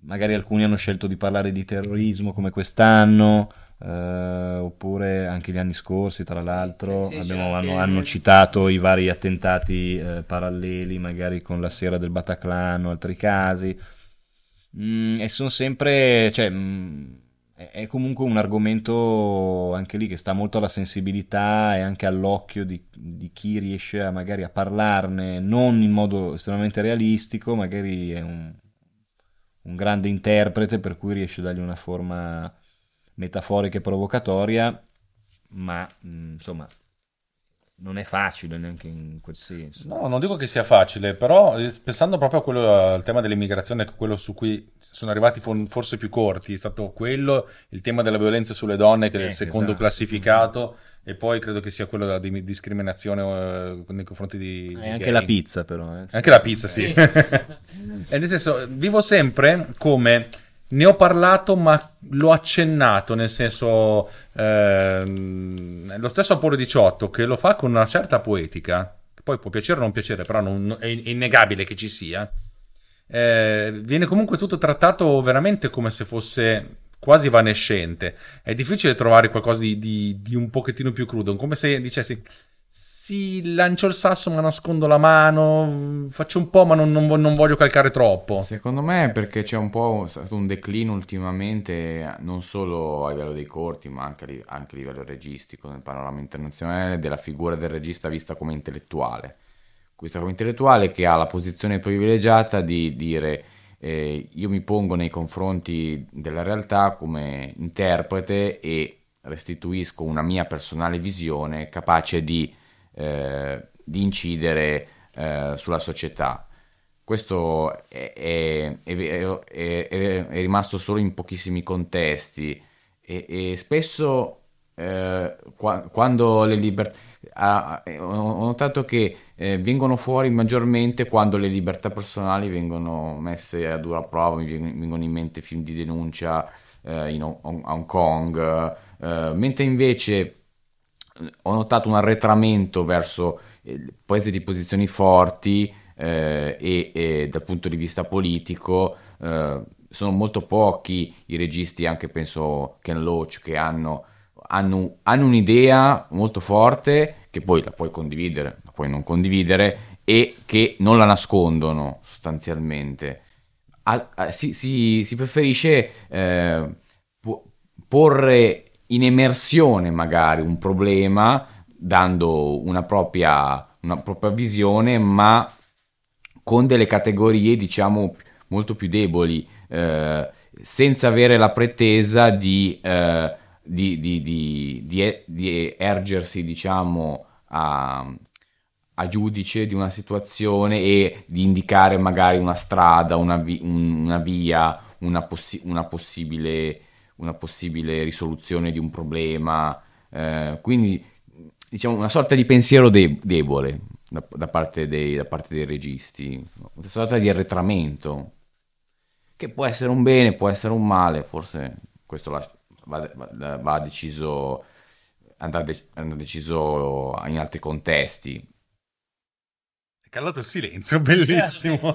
magari alcuni hanno scelto di parlare di terrorismo come quest'anno, eh, oppure anche gli anni scorsi tra l'altro sì, abbiamo, hanno, hanno, citato i vari attentati eh, paralleli, magari con la sera del Bataclan o altri casi, mm, e sono sempre... Cioè, mm, è comunque un argomento anche lì che sta molto alla sensibilità e anche all'occhio di, di, chi riesce a magari a parlarne non in modo estremamente realistico, magari è un, un grande interprete per cui riesce a dargli una forma metaforica e provocatoria, ma insomma non è facile neanche in quel senso. No, non dico che sia facile, però eh, pensando proprio a quello, al tema dell'immigrazione, quello su cui sono arrivati forse più corti, è stato quello, il tema della violenza sulle donne che è il eh, secondo esatto. classificato e poi credo che sia quello della discriminazione uh, nei confronti di... E anche gay. la pizza però. Eh. Anche la pizza, sì. sì. e nel senso, vivo sempre come ne ho parlato ma l'ho accennato, nel senso ehm, lo stesso Apollo 18 che lo fa con una certa poetica, poi può piacere o non piacere, però non, è innegabile che ci sia eh, viene comunque tutto trattato veramente come se fosse quasi evanescente. È difficile trovare qualcosa di, di, di un pochettino più crudo, come se dicessi sì, lancio il sasso ma nascondo la mano, faccio un po' ma non, non, non, voglio calcare troppo. Secondo me è perché c'è un po' stato un declino ultimamente, non solo a livello dei corti ma anche anche a livello registico nel panorama internazionale, della figura del regista vista come intellettuale questa come intellettuale che ha la posizione privilegiata di dire eh, io mi pongo nei confronti della realtà come interprete e restituisco una mia personale visione capace di, eh, di incidere eh, sulla società. Questo è, è, è, è, rimasto solo in pochissimi contesti e, e spesso eh, qua, quando le libertà... Ah, ho notato che eh, vengono fuori maggiormente quando le libertà personali vengono messe a dura prova, mi vengono in mente film di denuncia eh, in Hong Kong, eh, mentre invece eh, ho notato un arretramento verso eh, paesi di posizioni forti eh, e, e, dal punto di vista politico sono molto pochi i registi, anche penso Ken Loach, che hanno, hanno, hanno un'idea molto forte che poi la puoi condividere, la puoi non condividere e che non la nascondono sostanzialmente. A, a, si, si, si, preferisce eh, porre in emersione magari un problema dando una propria, una propria visione, ma con delle categorie diciamo molto più deboli, eh, senza avere la pretesa di, eh, di, di, di, ergersi diciamo a, a, giudice di una situazione e di indicare magari una strada, una, vi, una via, una, possi- una, possibile, una, possibile, risoluzione di un problema. Eh, quindi diciamo una sorta di pensiero de- debole da, da, parte dei, da, parte dei, registi, una sorta di arretramento che può essere un bene, può essere un male, forse questo la, va, va, va deciso andrà, de- andrà deciso in altri contesti. È calato il silenzio, bellissimo.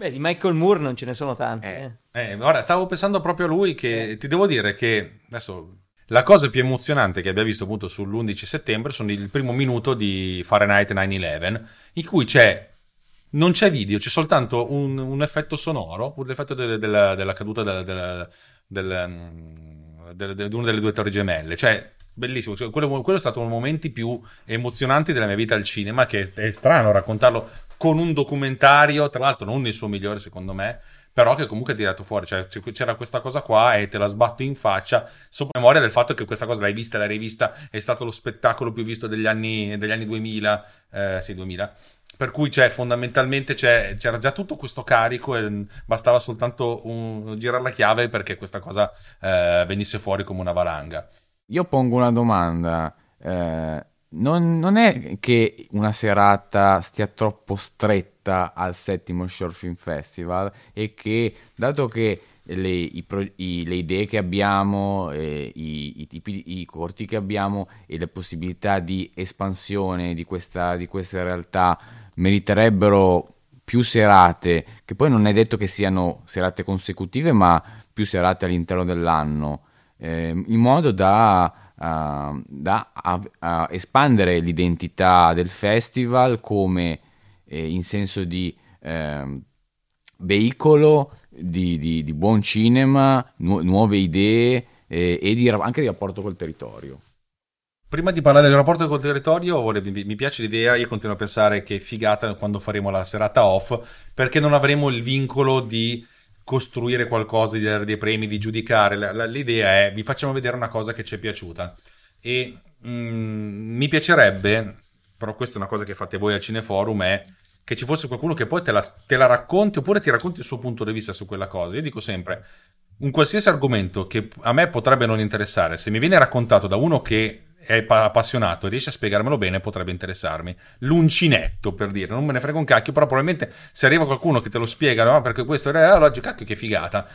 Beh, di Michael Moore non ce ne sono tanti. Eh, eh. Eh, ora, stavo pensando proprio a lui che ti devo dire che adesso la cosa più emozionante che abbia visto appunto sull'11 settembre sono il primo minuto di Fahrenheit 9-11 in cui c'è non c'è video, c'è soltanto un, un effetto sonoro, l'effetto de, de, de, della caduta mm, di una delle due torri gemelle. Cioè, bellissimo. Cioè, quello, quello, è stato uno dei momenti più emozionanti della mia vita al cinema, che è strano raccontarlo con un documentario, tra l'altro non il suo migliore secondo me, però che comunque ha tirato fuori, cioè c'era questa cosa qua e te la sbatto in faccia, sopra memoria del fatto che questa cosa l'hai vista, l'hai rivista, è stato lo spettacolo più visto degli anni, degli anni 2000, eh, sì 2000, per cui c'è, fondamentalmente c'è, c'era già tutto questo carico e bastava soltanto un, girare la chiave perché questa cosa eh, venisse fuori come una valanga. Io pongo una domanda. eh, non, non, è che una serata stia troppo stretta al settimo Short Film Festival e che, dato che le, i, i, le idee che abbiamo, eh, i, i, tipi, i corti che abbiamo e le possibilità di espansione di questa, di questa realtà meriterebbero più serate, che poi non è detto che siano serate consecutive, ma più serate all'interno dell'anno, eh, in modo da, uh, da a, a espandere l'identità del festival come eh, in senso di eh, veicolo di, di, di, buon cinema, nu- nuove idee eh, e di, anche di rapporto col territorio. Prima di parlare del rapporto col territorio, mi, mi piace l'idea, io continuo a pensare che figata quando faremo la serata off, perché non avremo il vincolo di costruire qualcosa, di dare dei premi, di giudicare. La, la, l'idea è vi facciamo vedere una cosa che ci è piaciuta. E mm, mi piacerebbe, però questa è una cosa che fate voi al Cineforum, è che ci fosse qualcuno che poi te la, te la racconti oppure ti racconti il suo punto di vista su quella cosa. Io dico sempre, un qualsiasi argomento che a me potrebbe non interessare, se mi viene raccontato da uno che è appassionato e riesce a spiegarmelo bene, potrebbe interessarmi. L'uncinetto, per dire, non me ne frega un cacchio, però probabilmente se arriva qualcuno che te lo spiega, no? perché questo è allora cacchio che figata.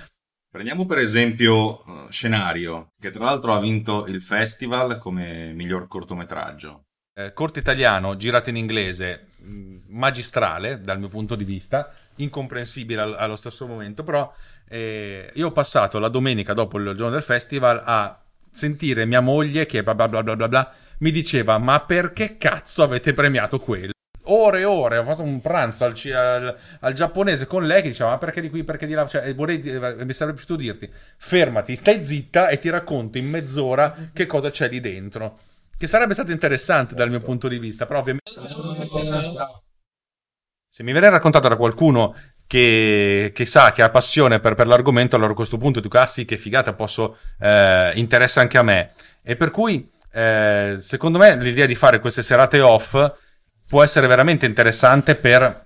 Prendiamo per esempio uh, Scenario, che tra l'altro ha vinto il festival come miglior cortometraggio. Eh, corto italiano, girato in inglese, mm, magistrale dal mio punto di vista, incomprensibile allo stesso momento, però eh, io ho passato la domenica dopo il giorno del festival a sentire mia moglie che bla bla bla bla bla, bla mi diceva ma perché cazzo avete premiato quello? Ore e ore, ho fatto un pranzo al, al, al, giapponese con lei che diceva ma perché di qui, perché di là, cioè, vorrei, mi sarebbe piaciuto dirti fermati, stai zitta e ti racconto in mezz'ora che cosa c'è lì dentro. Che sarebbe stato interessante dal mio punto di vista, però ovviamente... Se mi viene raccontato da qualcuno che, che, sa, che ha passione per, per, l'argomento, allora a questo punto tu ah sì, che figata, posso, eh, interessa anche a me. E per cui, eh, secondo me, l'idea di fare queste serate off può essere veramente interessante per,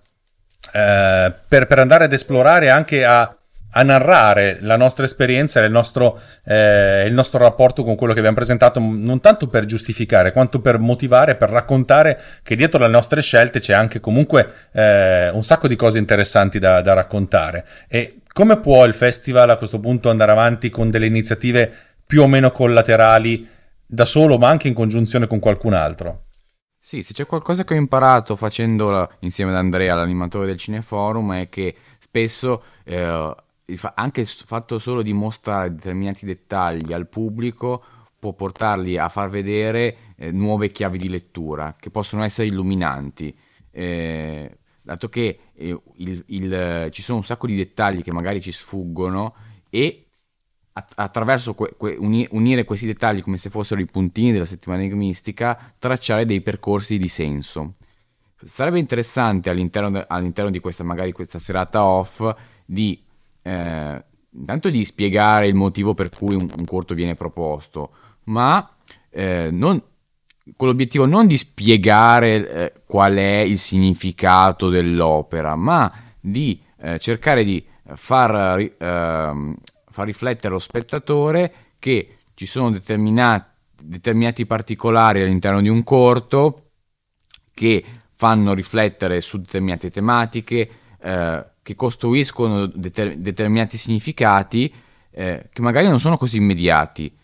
eh, per, per andare ad esplorare anche a a narrare la nostra esperienza e il nostro, eh, il nostro rapporto con quello che abbiamo presentato, non tanto per giustificare, quanto per motivare, per raccontare che dietro le nostre scelte c'è anche comunque eh, un sacco di cose interessanti da, da raccontare. E come può il festival a questo punto andare avanti con delle iniziative più o meno collaterali da solo, ma anche in congiunzione con qualcun altro? Sì, se c'è qualcosa che ho imparato facendo insieme ad Andrea, l'animatore del Cineforum, è che spesso eh, anche il fatto solo di mostrare determinati dettagli al pubblico può portarli a far vedere eh, nuove chiavi di lettura che possono essere illuminanti. Eh, dato che eh, il, il, ci sono un sacco di dettagli che magari ci sfuggono e attraverso que, que, unire questi dettagli come se fossero i puntini della settimana enigmistica, tracciare dei percorsi di senso. Sarebbe interessante all'interno, de, all'interno di questa, magari questa serata off di eh, intanto di spiegare il motivo per cui un, un corto viene proposto, ma eh, non, con l'obiettivo non di spiegare eh, qual è il significato dell'opera, ma di eh, cercare di far, ehm, far, riflettere lo spettatore che ci sono determinati, determinati particolari all'interno di un corto che fanno riflettere su determinate tematiche, eh, che costruiscono deter- determinati significati eh, che magari non sono così immediati,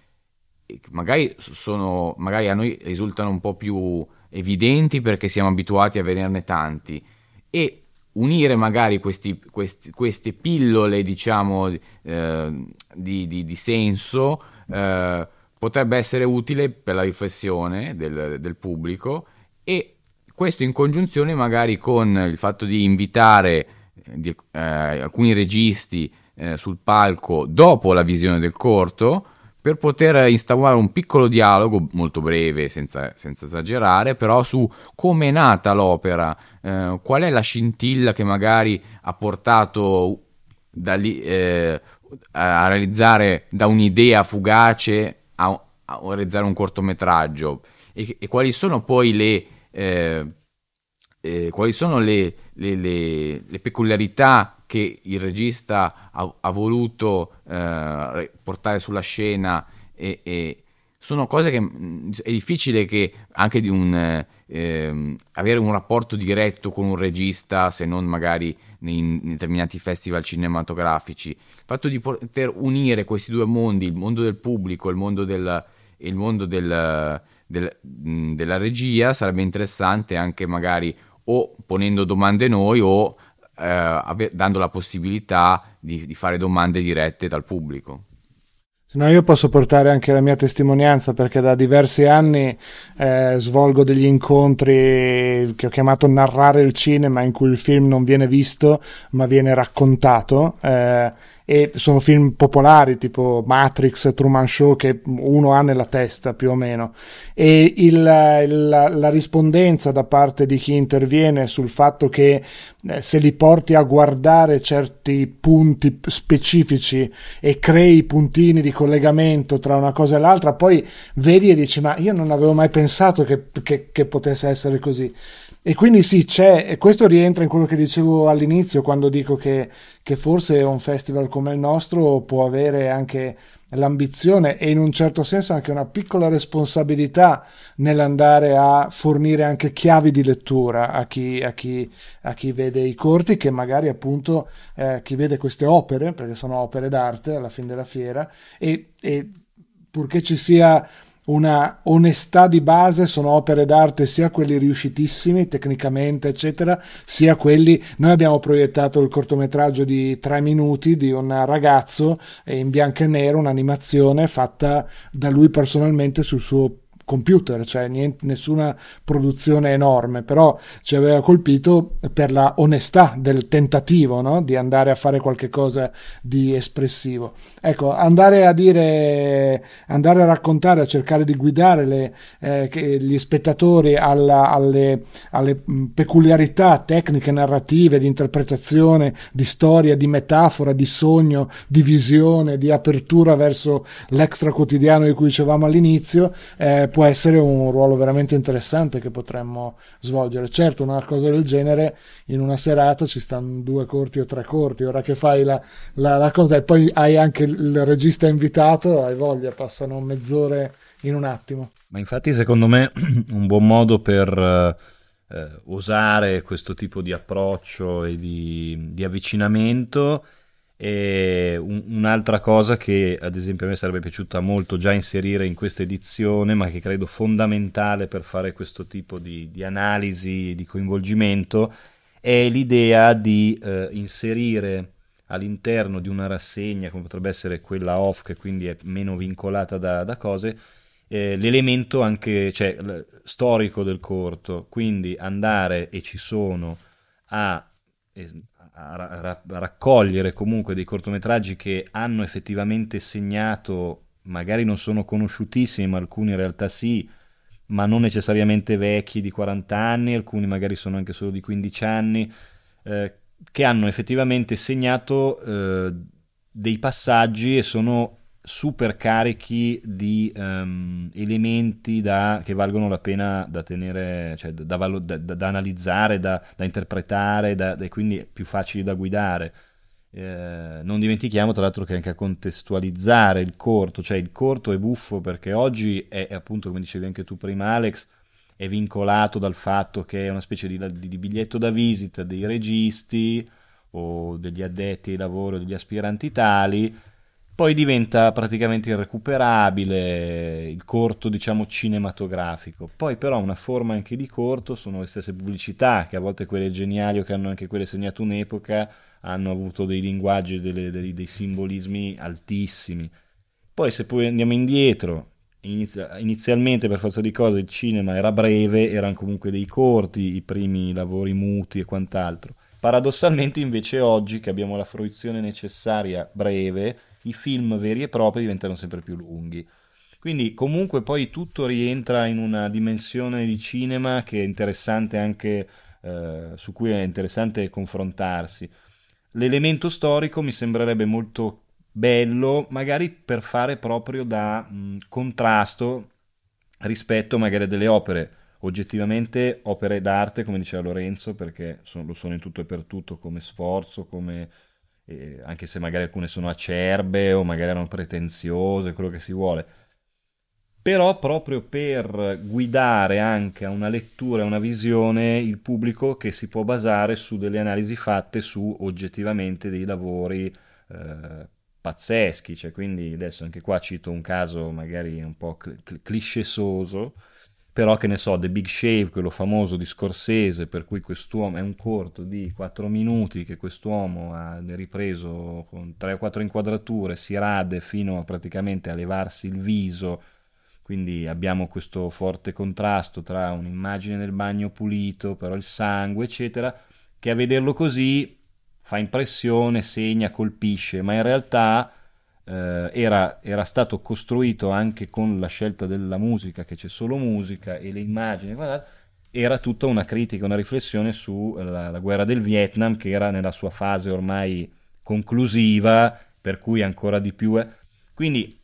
magari, sono, magari a noi risultano un po' più evidenti perché siamo abituati a vederne tanti. E unire magari questi, questi, queste pillole diciamo eh, di, di, di, senso eh, potrebbe essere utile per la riflessione del, del pubblico e questo in congiunzione magari con il fatto di invitare di eh, alcuni registi eh, sul palco dopo la visione del corto per poter instaurare un piccolo dialogo molto breve, senza, senza esagerare, però su come è nata l'opera, eh, qual è la scintilla che magari ha portato lì, eh, a realizzare da un'idea fugace a, a realizzare un cortometraggio? E, e, quali sono poi le, eh, eh, quali sono le, le, le, le, peculiarità che il regista ha, ha voluto eh, portare sulla scena e, e sono cose che mh, è difficile che anche di un, ehm, avere un rapporto diretto con un regista, se non magari in, in determinati festival cinematografici. Il fatto di poter unire questi due mondi, il mondo del pubblico e il mondo del, il mondo del, del, della regia, sarebbe interessante anche magari o ponendo domande noi o eh, dando la possibilità di, di fare domande dirette dal pubblico. No, io posso portare anche la mia testimonianza perché da diversi anni eh, svolgo degli incontri che ho chiamato narrare il cinema in cui il film non viene visto ma viene raccontato. Eh, e sono film popolari tipo Matrix, Truman Show che uno ha nella testa più o meno. E il, la, la, rispondenza da parte di chi interviene sul fatto che eh, se li porti a guardare certi punti specifici e crei puntini di collegamento tra una cosa e l'altra poi vedi e dici ma io non avevo mai pensato che, che, che potesse essere così e quindi sì, c'è, e questo rientra in quello che dicevo all'inizio quando dico che, che, forse un festival come il nostro può avere anche l'ambizione e in un certo senso anche una piccola responsabilità nell'andare a fornire anche chiavi di lettura a chi, a chi, a chi vede i corti, che magari appunto eh, chi vede queste opere, perché sono opere d'arte alla fine della fiera, e, e purché ci sia una onestà di base, sono opere d'arte sia quelli riuscitissimi tecnicamente, eccetera, sia quelli. Noi abbiamo proiettato il cortometraggio di tre minuti di un ragazzo in bianco e nero, un'animazione fatta da lui personalmente sul suo computer, cioè niente, nessuna produzione enorme, però ci aveva colpito per la onestà del tentativo no? di andare a fare qualche cosa di espressivo. Ecco, andare a dire, andare a raccontare, a cercare di guidare le, eh, gli spettatori alla, alle, alle peculiarità tecniche, narrative, di interpretazione, di storia, di metafora, di sogno, di visione, di apertura verso l'extra quotidiano di cui dicevamo all'inizio, eh, può essere un ruolo veramente interessante che potremmo svolgere. Certo, una cosa del genere in una serata ci stanno due corti o tre corti, ora che fai la, la, la cosa e poi hai anche il regista invitato, hai voglia, passano mezz'ore in un attimo. Ma infatti secondo me un buon modo per eh, usare questo tipo di approccio e di, di avvicinamento e un, un'altra cosa che ad esempio a me sarebbe piaciuta molto già inserire in questa edizione, ma che credo fondamentale per fare questo tipo di, di analisi, di coinvolgimento, è l'idea di eh, inserire all'interno di una rassegna, come potrebbe essere quella off, che quindi è meno vincolata da, da cose, eh, l'elemento anche cioè, storico del corto, quindi andare e ci sono a a, ra- raccogliere comunque dei cortometraggi che hanno effettivamente segnato, magari non sono conosciutissimi, ma alcuni in realtà sì, ma non necessariamente vecchi di 40 anni, alcuni magari sono anche solo di 15 anni, eh, che hanno effettivamente segnato eh, dei passaggi e sono super carichi di um, elementi da, che valgono la pena da tenere, cioè da, da, da analizzare, da, interpretare, e quindi più facili da guidare. Eh, non dimentichiamo tra l'altro che anche a contestualizzare il corto, cioè il corto è buffo perché oggi è appunto come dicevi anche tu prima Alex, è vincolato dal fatto che è una specie di, di, di biglietto da visita dei registi o degli addetti ai lavori o degli aspiranti tali poi diventa praticamente irrecuperabile il corto, diciamo, cinematografico. Poi però una forma anche di corto sono le stesse pubblicità, che a volte quelle geniali o che hanno anche quelle segnato un'epoca, hanno avuto dei linguaggi, delle, dei, dei simbolismi altissimi. Poi se poi andiamo indietro, inizia, inizialmente per forza di cose il cinema era breve, erano comunque dei corti, i primi lavori muti e quant'altro. Paradossalmente invece oggi che abbiamo la fruizione necessaria breve, i film veri e propri diventano sempre più lunghi. Quindi comunque poi tutto rientra in una dimensione di cinema che è interessante anche, eh, su cui è interessante confrontarsi. L'elemento storico mi sembrerebbe molto bello, magari per fare proprio da mh, contrasto rispetto magari a delle opere oggettivamente opere d'arte, come diceva Lorenzo, perché sono, lo sono in tutto e per tutto come sforzo, come eh, anche se magari alcune sono acerbe o magari erano pretenziose, quello che si vuole. però proprio per guidare anche a una lettura, a una visione il pubblico che si può basare su delle analisi fatte su oggettivamente dei lavori eh, pazzeschi, cioè, quindi adesso anche qua cito un caso magari un po' cl- cl- cliscesoso, però che ne so, The Big Shave, quello famoso di Scorsese, per cui quest'uomo è un corto di 4 minuti che quest'uomo ha ripreso con 3 o 4 inquadrature, si rade fino a praticamente a levarsi il viso, quindi abbiamo questo forte contrasto tra un'immagine del bagno pulito, però il sangue, eccetera, che a vederlo così fa impressione, segna, colpisce, ma in realtà eh, era, era, stato costruito anche con la scelta della musica, che c'è solo musica e le immagini, guardate, era tutta una critica, una riflessione sulla la guerra del Vietnam che era nella sua fase ormai conclusiva, per cui ancora di più. Eh. Quindi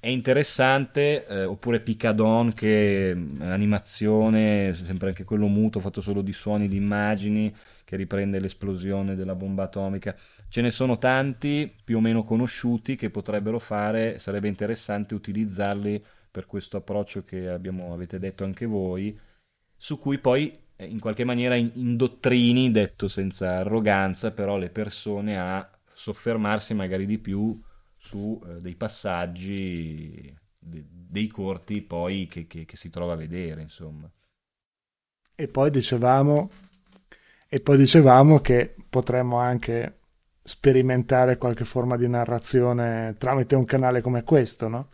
è interessante, eh, oppure Picadon che mm, animazione, sempre anche quello muto, fatto solo di suoni, di immagini, che riprende l'esplosione della bomba atomica. Ce ne sono tanti più o meno conosciuti che potrebbero fare, sarebbe interessante utilizzarli per questo approccio che abbiamo, avete detto anche voi, su cui poi eh, in qualche maniera indottrini, detto senza arroganza, però le persone a soffermarsi magari di più su eh, dei passaggi, de, dei corti poi che, che, che si trova a vedere, insomma. E poi dicevamo e poi dicevamo che potremmo anche sperimentare qualche forma di narrazione tramite un canale come questo, no?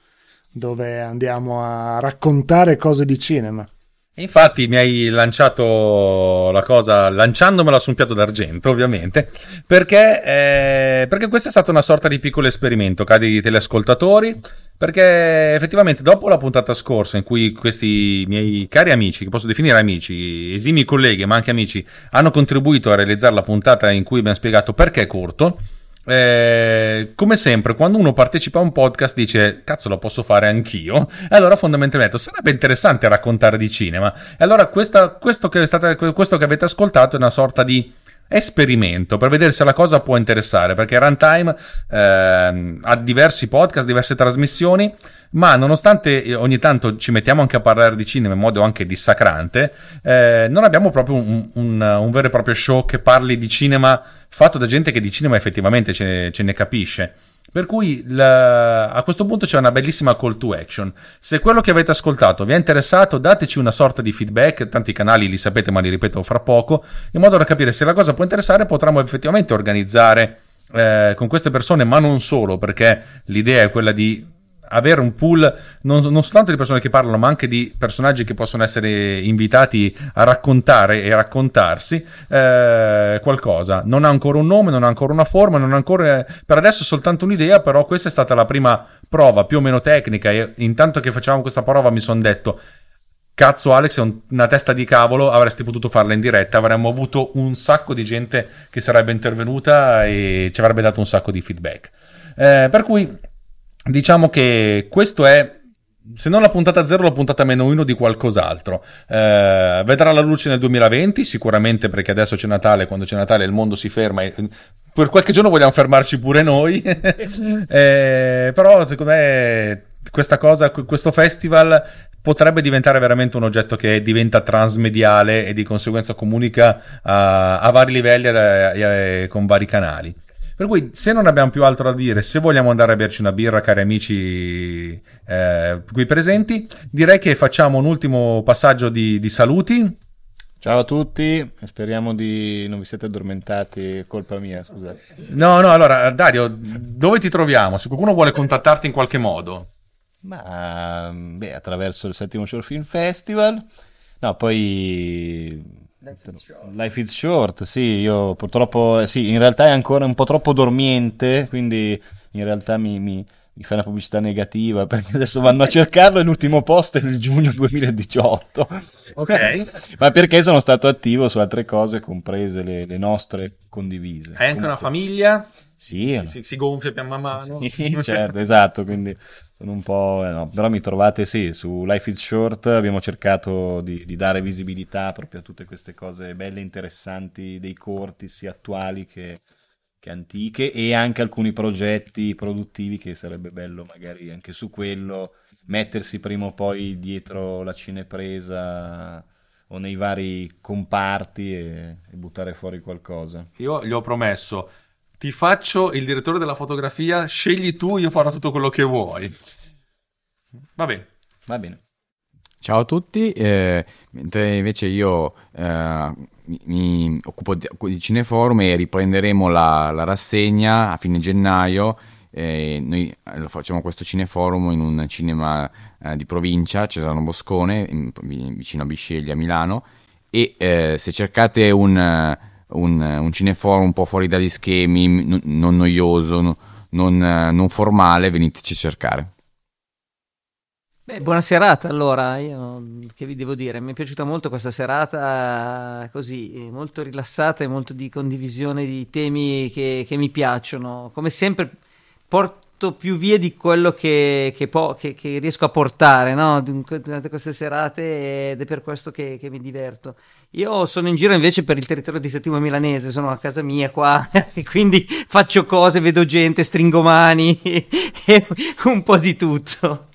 dove andiamo a raccontare cose di cinema. Infatti mi hai lanciato la cosa lanciandomela su un piatto d'argento, ovviamente, perché, eh, perché questa è stata una sorta di piccolo esperimento, cari teleascoltatori. Perché effettivamente dopo la puntata scorsa in cui questi miei cari amici, che posso definire amici, esimi colleghi ma anche amici, hanno contribuito a realizzare la puntata in cui abbiamo spiegato perché è corto, eh, come sempre, quando uno partecipa a un podcast dice cazzo lo posso fare anch'io, e allora fondamentalmente sarebbe interessante raccontare di cinema. E allora questa, questo, che state, questo che avete ascoltato è una sorta di esperimento. Per vedere se la cosa può interessare perché Runtime eh, ha diversi podcast, diverse trasmissioni ma nonostante ogni tanto ci mettiamo anche a parlare di cinema in modo anche dissacrante eh, non abbiamo proprio un, un, un, vero e proprio show che parli di cinema fatto da gente che di cinema effettivamente ce, ce ne capisce per cui la... a questo punto c'è una bellissima call to action. Se quello che avete ascoltato vi è interessato, dateci una sorta di feedback. Tanti canali li sapete, ma li ripeto fra poco, in modo da capire se la cosa può interessare. Potremmo effettivamente organizzare eh, con queste persone, ma non solo, perché l'idea è quella di avere un pool non, non, soltanto di persone che parlano, ma anche di personaggi che possono essere invitati a raccontare e raccontarsi eh, qualcosa. Non ha ancora un nome, non ha ancora una forma, non ha ancora per adesso soltanto un'idea, però questa è stata la prima prova più o meno tecnica e intanto che facevamo questa prova mi sono detto cazzo Alex è una testa di cavolo, avresti potuto farla in diretta, avremmo avuto un sacco di gente che sarebbe intervenuta e ci avrebbe dato un sacco di feedback. Eh, per cui diciamo che questo è se non la puntata 0, la puntata meno 1 di qualcos'altro. Eh, vedrà la luce nel 2020, sicuramente perché adesso c'è Natale, quando c'è Natale il mondo si ferma e per qualche giorno vogliamo fermarci pure noi. eh, però secondo me questa cosa, questo festival potrebbe diventare veramente un oggetto che diventa transmediale e di conseguenza comunica a, a vari livelli e con vari canali. Per cui, se non abbiamo più altro da dire, se vogliamo andare a berci una birra, cari amici eh, qui presenti, direi che facciamo un ultimo passaggio di, di saluti. Ciao a tutti, speriamo di non vi siete addormentati, colpa mia, scusate. No, no, allora Dario, dove ti troviamo? Se qualcuno vuole contattarti in qualche modo. Ma, beh, attraverso il settimo Short Film Festival. No, poi Life is short. Life is short, sì, io purtroppo, sì, in realtà è ancora un po' troppo dormiente, quindi in realtà mi, mi, mi fa una pubblicità negativa perché adesso vanno a cercarlo e l'ultimo post è nel giugno 2018. Ok. Ma perché sono stato attivo su altre cose, comprese le, le nostre condivise. Hai anche Comunque, una famiglia? Sì. Si, si gonfia pian mano. Sì, certo, esatto, quindi sono un po'... Eh, no, però mi trovate sì, su Life is Short abbiamo cercato di, di, dare visibilità proprio a tutte queste cose belle, interessanti dei corti, sia attuali che, che antiche, e anche alcuni progetti produttivi che sarebbe bello magari anche su quello mettersi prima o poi dietro la cinepresa o nei vari comparti e, e buttare fuori qualcosa. Io gli ho promesso, ti faccio il direttore della fotografia, scegli tu, io farò tutto quello che vuoi. Va bene. Va bene. Ciao a tutti, eh, mentre invece io eh, mi, occupo di, di Cineforum e riprenderemo la, la rassegna a fine gennaio. Eh, noi eh, facciamo questo cineforum in un cinema eh, di provincia, Cesano Boscone, in, vicino a Bisceglie a Milano. E eh, se cercate un, un, un, cineforum un po' fuori dagli schemi, non, non noioso, non, non formale, veniteci a cercare. Beh, buona serata allora, io che vi devo dire, mi è piaciuta molto questa serata così, molto rilassata e molto di condivisione di temi che, che mi piacciono. Come sempre porto più via di quello che, che, po- che riesco a portare no? durante queste serate ed è per questo che, mi diverto. Io sono in giro invece per il territorio di Settimo Milanese, sono a casa mia qua e quindi faccio cose, vedo gente, stringo mani e un po' di tutto.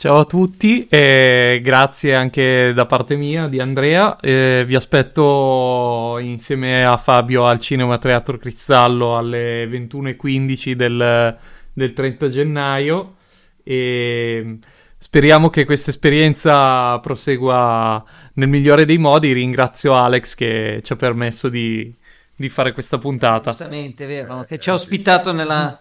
Ciao a tutti e grazie anche da parte mia di Andrea. Eh, vi aspetto insieme a Fabio al Cinema Teatro Cristallo alle 21.15 del, del 30 gennaio e speriamo che questa esperienza prosegua nel migliore dei modi. Ringrazio Alex che ci ha permesso di, di fare questa puntata. Giustamente, vero, che ci ha ospitato nella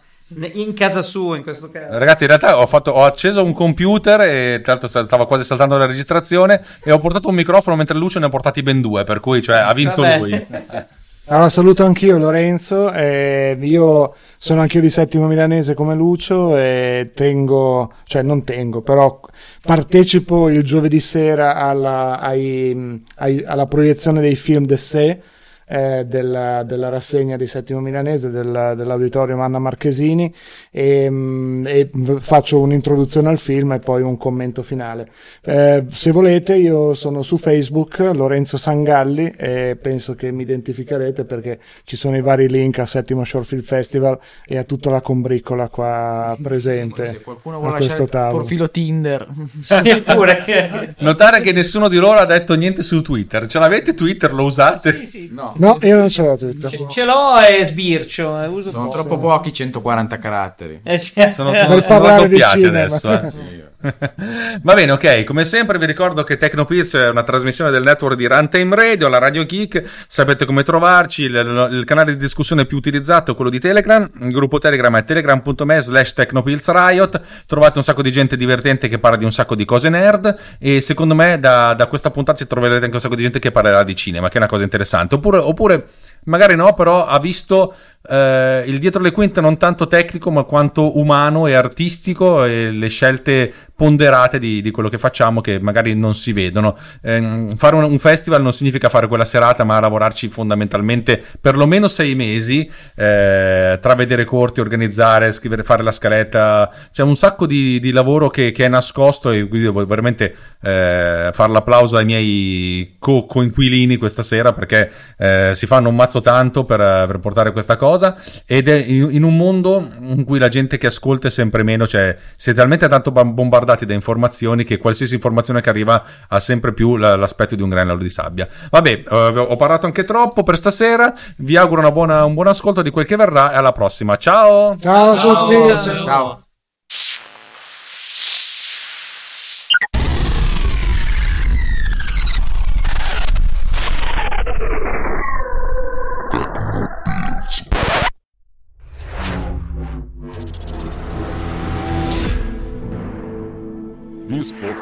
in casa sua, in questo caso. Ragazzi, in realtà ho, fatto, ho acceso un computer e tra l'altro stava quasi saltando la registrazione e ho portato un microfono mentre Lucio ne ha portati ben due, per cui cioè, ha vinto Vabbè. lui. Allora saluto anch'io Lorenzo, eh, io sono anch'io di settimo milanese come Lucio e tengo, cioè non tengo, però partecipo il giovedì sera alla, ai, ai, alla proiezione dei film de sé eh, della, della, rassegna di Settimo Milanese del, dell'Auditorium Anna Marchesini e, mm, e, faccio un'introduzione al film e poi un commento finale. Eh, se volete io sono su Facebook Lorenzo Sangalli e penso che mi identificherete perché ci sono i vari link a Settimo Short Film Festival e a tutta la combricola qua presente. Se qualcuno vuole lasciare il profilo Tinder. Notare che nessuno di loro ha detto niente su Twitter. Ce l'avete Twitter? Lo usate? Sì, sì. No. No, io non ce l'ho tutto. Ce, ce l'ho e sbircio. Eh, sono poco. troppo pochi 140 caratteri. Eh, sono, sono, sono, sono raddoppiati adesso. Eh. Sì. Va bene, ok. Come sempre vi ricordo che Tecnopills è una trasmissione del network di Runtime Radio, la Radio Geek. Sapete come trovarci. Il, il, canale di discussione più utilizzato è quello di Telegram. Il gruppo Telegram è telegram.me slash Riot. Trovate un sacco di gente divertente che parla di un sacco di cose nerd. E secondo me da, da questa puntata ci troverete anche un sacco di gente che parlerà di cinema, che è una cosa interessante. Oppure, oppure magari no, però ha visto eh, il dietro le quinte non tanto tecnico ma quanto umano e artistico e le scelte ponderate di, di quello che facciamo che magari non si vedono. Eh, fare un, un, festival non significa fare quella serata ma lavorarci fondamentalmente perlomeno sei mesi eh, tra vedere corti, organizzare, scrivere, fare la scaletta. C'è un sacco di, di lavoro che, che, è nascosto e quindi devo veramente eh, fare l'applauso ai miei co- coinquilini questa sera perché eh, si fanno un mazzo tanto per, per portare questa cosa cosa ed è in, in, un mondo in cui la gente che ascolta è sempre meno, cioè siete talmente tanto bombardati da informazioni che qualsiasi informazione che arriva ha sempre più l'aspetto di un granello di sabbia. Vabbè, eh, ho parlato anche troppo per stasera, vi auguro buona, un buon ascolto di quel che verrà e alla prossima. Ciao! Ciao a tutti! Ciao! Ciao.